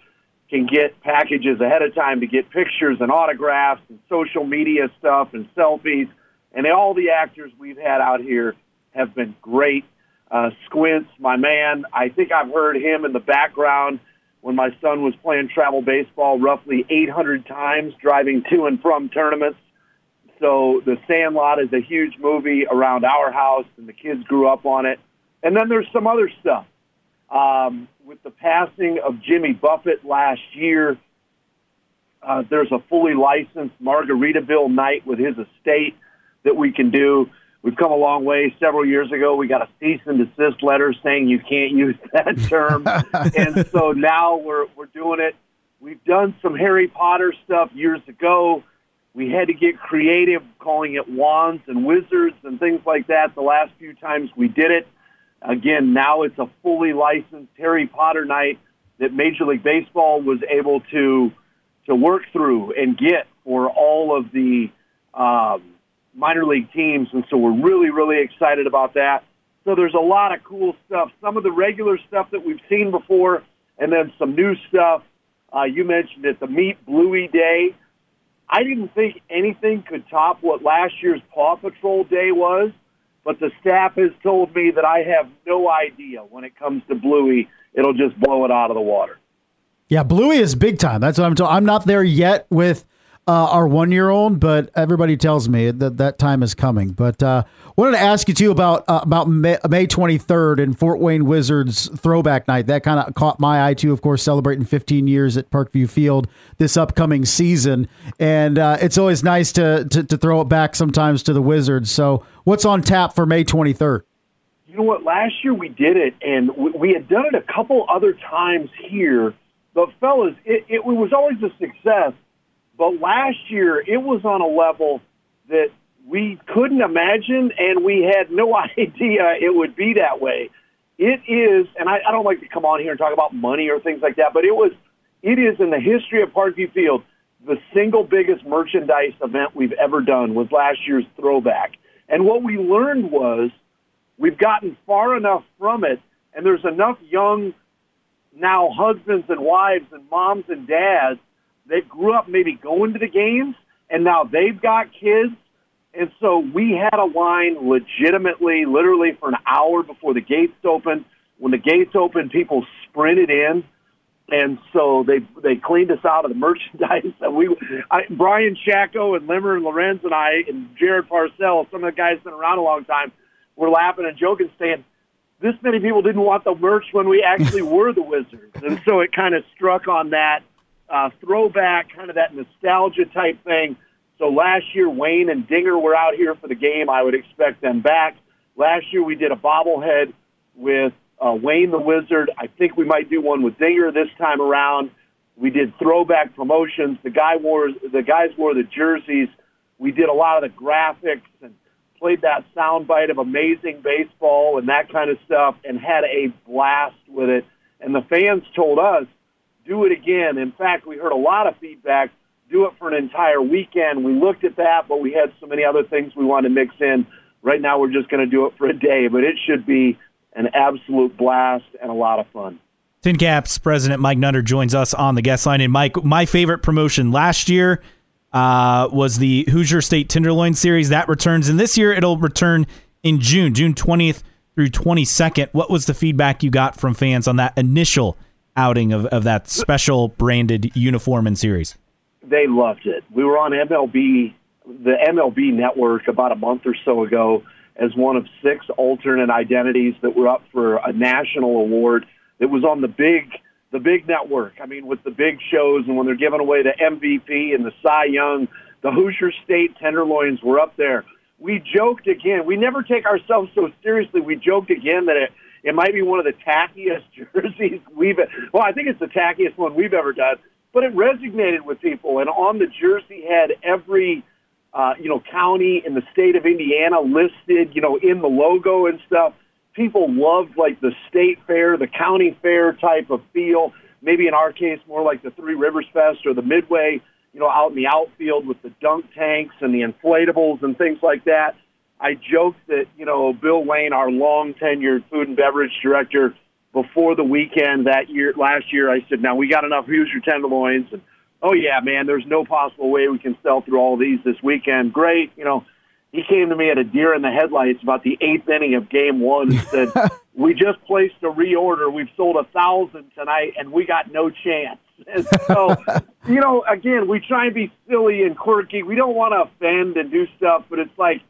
can get packages ahead of time to get pictures and autographs and social media stuff and selfies. And all the actors we've had out here have been great. Uh, Squints, my man, I think I've heard him in the background when my son was playing travel baseball roughly 800 times driving to and from tournaments. So The Sandlot is a huge movie around our house, and the kids grew up on it. And then there's some other stuff. Um, with the passing of Jimmy Buffett last year, uh, there's a fully licensed Margaritaville night with his estate that we can do. We've come a long way. Several years ago, we got a cease and desist letter saying you can't use that term, and so now we're we're doing it. We've done some Harry Potter stuff years ago. We had to get creative, calling it wands and wizards and things like that. The last few times we did it, again, now it's a fully licensed Harry Potter night that Major League Baseball was able to to work through and get for all of the um, minor league teams, and so we're really, really excited about that. So there's a lot of cool stuff. Some of the regular stuff that we've seen before, and then some new stuff. Uh, you mentioned it, the Meet Bluey Day. I didn't think anything could top what last year's Paw Patrol Day was, but the staff has told me that I have no idea when it comes to Bluey. It'll just blow it out of the water. Yeah, Bluey is big time. That's what I'm told. I'm not there yet with uh, our one year old, but everybody tells me that that time is coming. But uh, wanted to ask you too about uh, about May, May 23rd and Fort Wayne Wizards Throwback Night. That kind of caught my eye too. Of course, celebrating 15 years at Parkview Field this upcoming season, and uh, it's always nice to, to to throw it back sometimes to the Wizards. So, what's on tap for May 23rd? You know what? Last year we did it, and we, we had done it a couple other times here. But fellas, it, it was always a success. But last year it was on a level that we couldn't imagine, and we had no idea it would be that way. It is, and I, I don't like to come on here and talk about money or things like that, but it was, it is in the history of Parkview Field the single biggest merchandise event we've ever done was last year's throwback. And what we learned was we've gotten far enough from it And there's enough young now husbands and wives and moms and dads that grew up maybe going to the games and now they've got kids. And so we had a line legitimately, literally for an hour before the gates opened. When the gates opened, people sprinted in. And so they they cleaned us out of the merchandise. And we, I, Brian Shacko and Limmer and Lorenz and I and Jared Parcell, some of the guys been around a long time, were laughing and joking, saying, "This many people didn't want the merch when we actually were the Wizards." And so it kind of struck on that uh, throwback, kind of that nostalgia type thing. So last year, Wayne and Dinger were out here for the game. I would expect them back. Last year, we did a bobblehead with uh, Wayne the Wizard. I think we might do one with Dinger this time around. We did throwback promotions. The guy wore the guys wore the jerseys. We did a lot of the graphics and played that soundbite of amazing baseball and that kind of stuff, and had a blast with it. And the fans told us, do it again. In fact, we heard a lot of feedback do it for an entire weekend. We looked at that, but we had so many other things we wanted to mix in. Right now, we're just going to do it for a day, but it should be an absolute blast and a lot of fun. TinCaps president Mike Nutter joins us on the guest line. And Mike, my favorite promotion last year uh, was the Hoosier State Tenderloin Series. That returns, and this year it'll return in June, June 20th through 22nd. What was the feedback you got from fans on that initial outing of, of that special branded uniform and series? they loved it. We were on MLB, the MLB network about a month or so ago as one of six alternate identities that were up for a national award that was on the big the big network. I mean, with the big shows and when they're giving away the MVP and the Cy Young, the Hoosier State Tenderloins were up there. We joked again. We never take ourselves so seriously. We joked again that it it might be one of the tackiest jerseys we've well, I think it's the tackiest one we've ever done but it resonated with people. And on the jersey had every, uh, you know, county in the state of Indiana listed, you know, in the logo and stuff. People loved like the state fair, the county fair type of feel. Maybe in our case, more like the Three Rivers Fest or the Midway, you know, out in the outfield with the dunk tanks and the inflatables and things like that. I joked that, you know, Bill Lane, our long tenured food and beverage director, before the weekend that year, last year, I said, now we got enough Hoosier tenderloins. And, oh, yeah, man, there's no possible way we can sell through all these this weekend. Great. You know, he came to me at a deer in the headlights about the eighth inning of game one and said, we just placed a reorder. We've sold a thousand tonight and we got no chance. And so, you know, again, we try and be silly and quirky. We don't want to offend and do stuff, but it's like,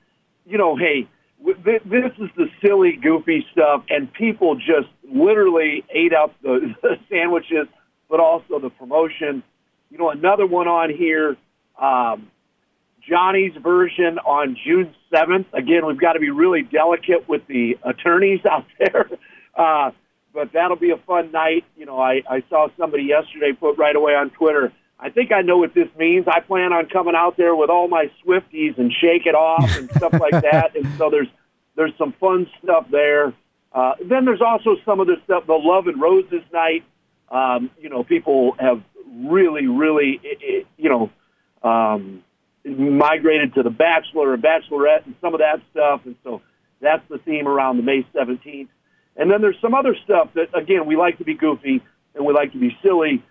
you know, hey, this is the silly, goofy stuff, and people just literally ate up the, the sandwiches, but also the promotion. You know, another one on here, um, Johnny's version on June 7th. Again, we've got to be really delicate with the attorneys out there. Uh, but that'll be a fun night. You know, I, I saw somebody yesterday put right away on Twitter, I think I know what this means. I plan on coming out there with all my Swifties and shake it off and stuff like that. And so there's there's some fun stuff there. Uh, then there's also some of the stuff, the Love and Roses night. Um, you know, people have really, really, you know, um, migrated to the Bachelor and Bachelorette and some of that stuff. And so that's the theme around the May 17th. And then there's some other stuff that, again, we like to be goofy and we like to be silly.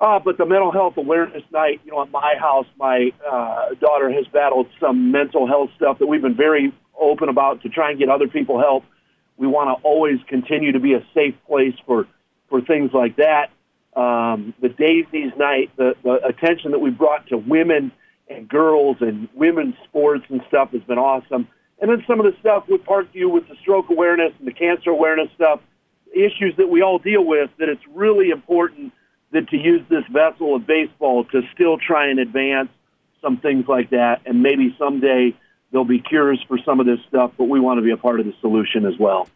Uh, but the mental health awareness night, you know, at my house, my uh, daughter has battled some mental health stuff that we've been very open about to try and get other people help. We want to always continue to be a safe place for, for things like that. Um, the Daisies night, the, the attention that we brought to women and girls and women's sports and stuff has been awesome. And then some of the stuff with Parkview with the stroke awareness and the cancer awareness stuff, issues that we all deal with, that it's really important that to use this vessel of baseball to still try and advance some things like that. And maybe someday there'll be cures for some of this stuff, but we want to be a part of the solution as well.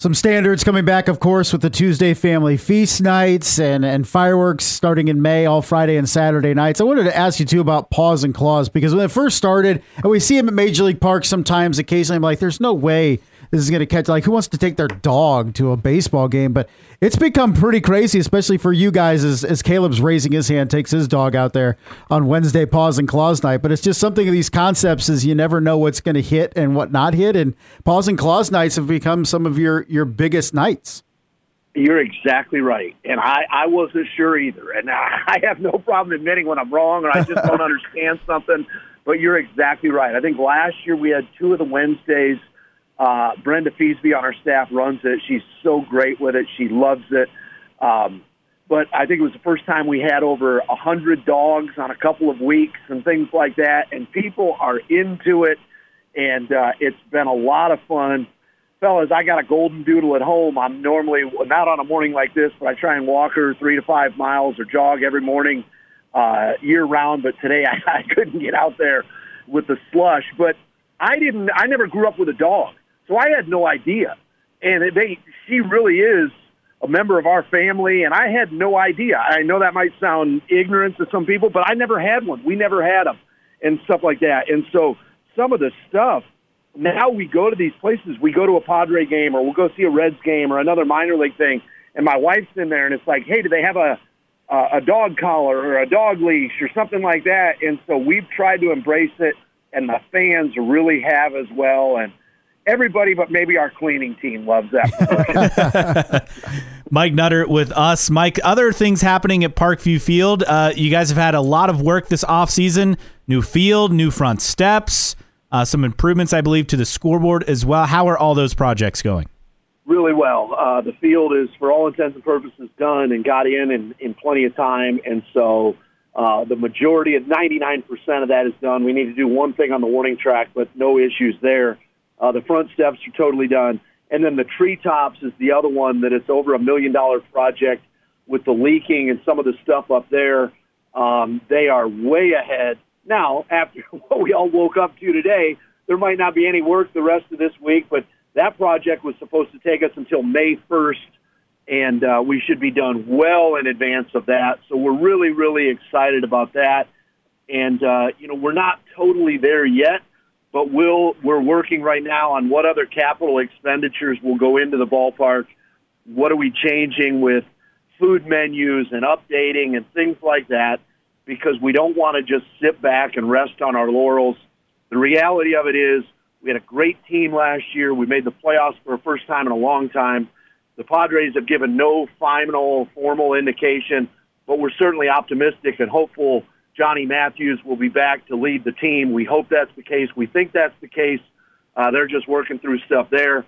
Some standards coming back, of course, with the Tuesday family feast nights and, and fireworks starting in May, all Friday and Saturday nights. I wanted to ask you too about Paws and Claws because when it first started, and we see them at Major League Park sometimes, occasionally, I'm like, there's no way this is going to catch. Like, who wants to take their dog to a baseball game? But it's become pretty crazy, especially for you guys as, as Caleb's raising his hand, takes his dog out there on Wednesday Paws and Claws night. But it's just something of these concepts is you never know what's going to hit and what not hit. And Paws and Claws nights have become some of your, your biggest nights. You're exactly right. And I, I wasn't sure either. And I have no problem admitting when I'm wrong or I just don't understand something. But you're exactly right. I think last year we had two of the Wednesdays. Uh, Brenda Feasby on our staff runs it. She's so great with it. She loves it. Um, but I think it was the first time we had over a hundred dogs on a couple of weeks and things like that. And people are into it. And uh, it's been a lot of fun fellas, I got a golden doodle at home. I'm normally not on a morning like this, but I try and walk her three to five miles or jog every morning uh, year round. But today I, I couldn't get out there with the slush. But I didn't. I never grew up with a dog, so I had no idea. And they, she really is a member of our family, and I had no idea. I know that might sound ignorant to some people, but I never had one. We never had them, and stuff like that. And so some of the stuff now we go to these places. We go to a Padre game or we'll go see a Reds game or another minor league thing. And my wife's in there and it's like, hey, do they have a, a, a dog collar or a dog leash or something like that? And so we've tried to embrace it and the fans really have as well. And everybody but maybe our cleaning team loves that. Mike Nutter with us. Mike, other things happening at Parkview Field. Uh, you guys have had a lot of work this offseason. New field, new front steps uh, some improvements, I believe, to the scoreboard as well. How are all those projects going? Really well. Uh, the field is, for all intents and purposes, done and got in in, in plenty of time, and so uh, the majority of 99% of that is done. We need to do one thing on the warning track, but no issues there. Uh, the front steps are totally done. And then the treetops is the other one that it's over a million dollar project with the leaking and some of the stuff up there. Um, they are way ahead now, after what we all woke up to today, there might not be any work the rest of this week, but that project was supposed to take us until May 1st, and uh, we should be done well in advance of that. So we're really, really excited about that. And, uh, you know, we're not totally there yet, but we'll, we're working right now on what other capital expenditures will go into the ballpark. What are we changing with food menus and updating and things like that because we don't want to just sit back and rest on our laurels. The reality of it is we had a great team last year. We made the playoffs for the first time in a long time. The Padres have given no final formal indication, but we're certainly optimistic and hopeful Johnny Matthews will be back to lead the team. We hope that's the case. We think that's the case. Uh, they're just working through stuff there.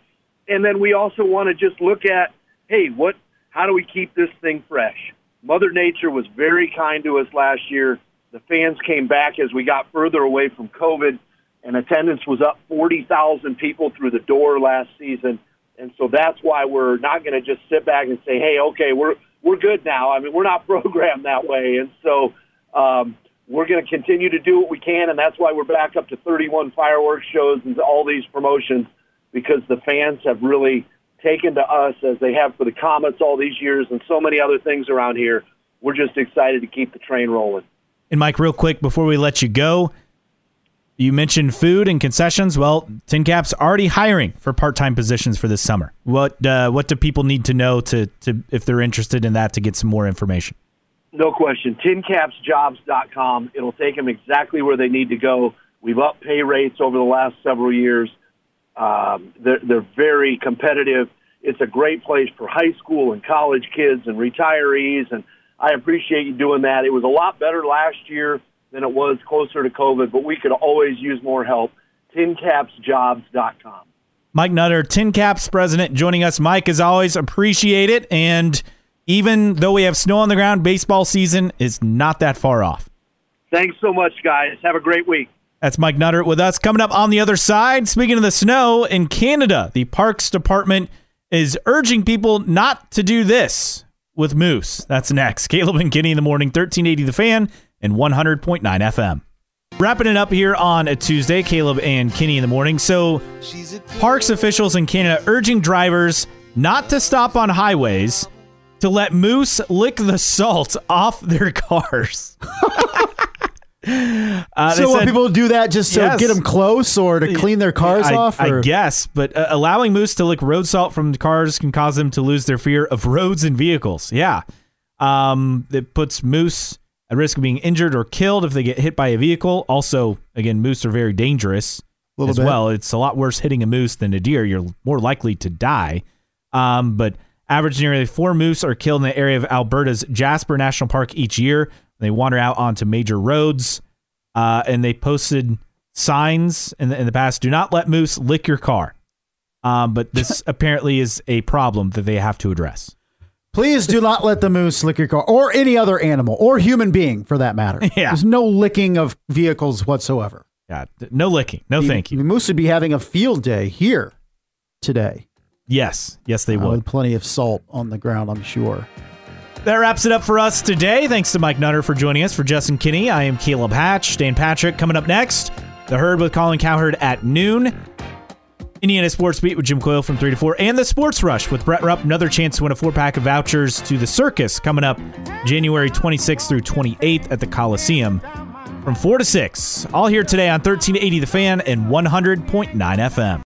And then we also want to just look at, hey, what? How do we keep this thing fresh? Mother Nature was very kind to us last year. The fans came back as we got further away from COVID, and attendance was up 40,000 people through the door last season. And so that's why we're not going to just sit back and say, "Hey, okay, we're we're good now." I mean, we're not programmed that way, and so um, we're going to continue to do what we can, and that's why we're back up to 31 fireworks shows and all these promotions because the fans have really taken to us as they have for the Komets all these years and so many other things around here. We're just excited to keep the train rolling. And Mike, real quick before we let you go, you mentioned food and concessions. Well, TinCap's already hiring for part-time positions for this summer. What uh, what do people need to know to, to if they're interested in that to get some more information? No question. TinCapsJobs.com. It'll take them exactly where they need to go. We've upped pay rates over the last several years. Um, they're, they're very competitive. It's a great place for high school and college kids and retirees, and I appreciate you doing that. It was a lot better last year than it was closer to COVID, but we could always use more help. TinCapsJobs.com. Mike Nutter, TinCaps president, joining us. Mike, as always, appreciate it. And even though we have snow on the ground, baseball season is not that far off. Thanks so much, guys. Have a great week. That's Mike Nutter with us. Coming up on the other side, speaking of the snow in Canada, the Parks Department is urging people not to do this with moose. That's next. Caleb and Kinney in the morning, 1380 The Fan and 100.9 FM. Wrapping it up here on a Tuesday, Caleb and Kinney in the morning. So, parks officials in Canada urging drivers not to stop on highways to let moose lick the salt off their cars. Uh, so said- people do that just to Yes. get them close or to clean their cars I, off? I guess, but uh, allowing moose to lick road salt from cars can cause them to lose their fear of roads and vehicles. Yeah. Um, it puts moose at risk of being injured or killed if they get hit by a vehicle. Also, again, moose are very dangerous as bit. well. It's a lot worse hitting a moose than a deer. You're more likely to die. Um, but average nearly four moose are killed in the area of Alberta's Jasper National Park each year. They wander out onto major roads, uh, and they posted signs in the, in the past: "Do not let moose lick your car." Um, but this apparently is a problem that they have to address. Please do not let the moose lick your car or any other animal or human being for that matter. Yeah. There's no licking of vehicles whatsoever. Yeah, no licking. No, thank The you. moose would be having a field day here today. Yes, yes, they uh, would. with plenty of salt on the ground, I'm sure. That wraps it up for us today. Thanks to Mike Nutter for joining us. For Justin Kinney, I am Caleb Hatch. Dan Patrick coming up next. The Herd with Colin Cowherd at noon. Indiana Sports Beat with Jim Coyle from 3 to 4. And the Sports Rush with Brett Rupp. Another chance to win a four pack of vouchers to the circus coming up January 26th through 28th at the Coliseum from 4 to 6. All here today on 1380 The Fan and 100.9 FM.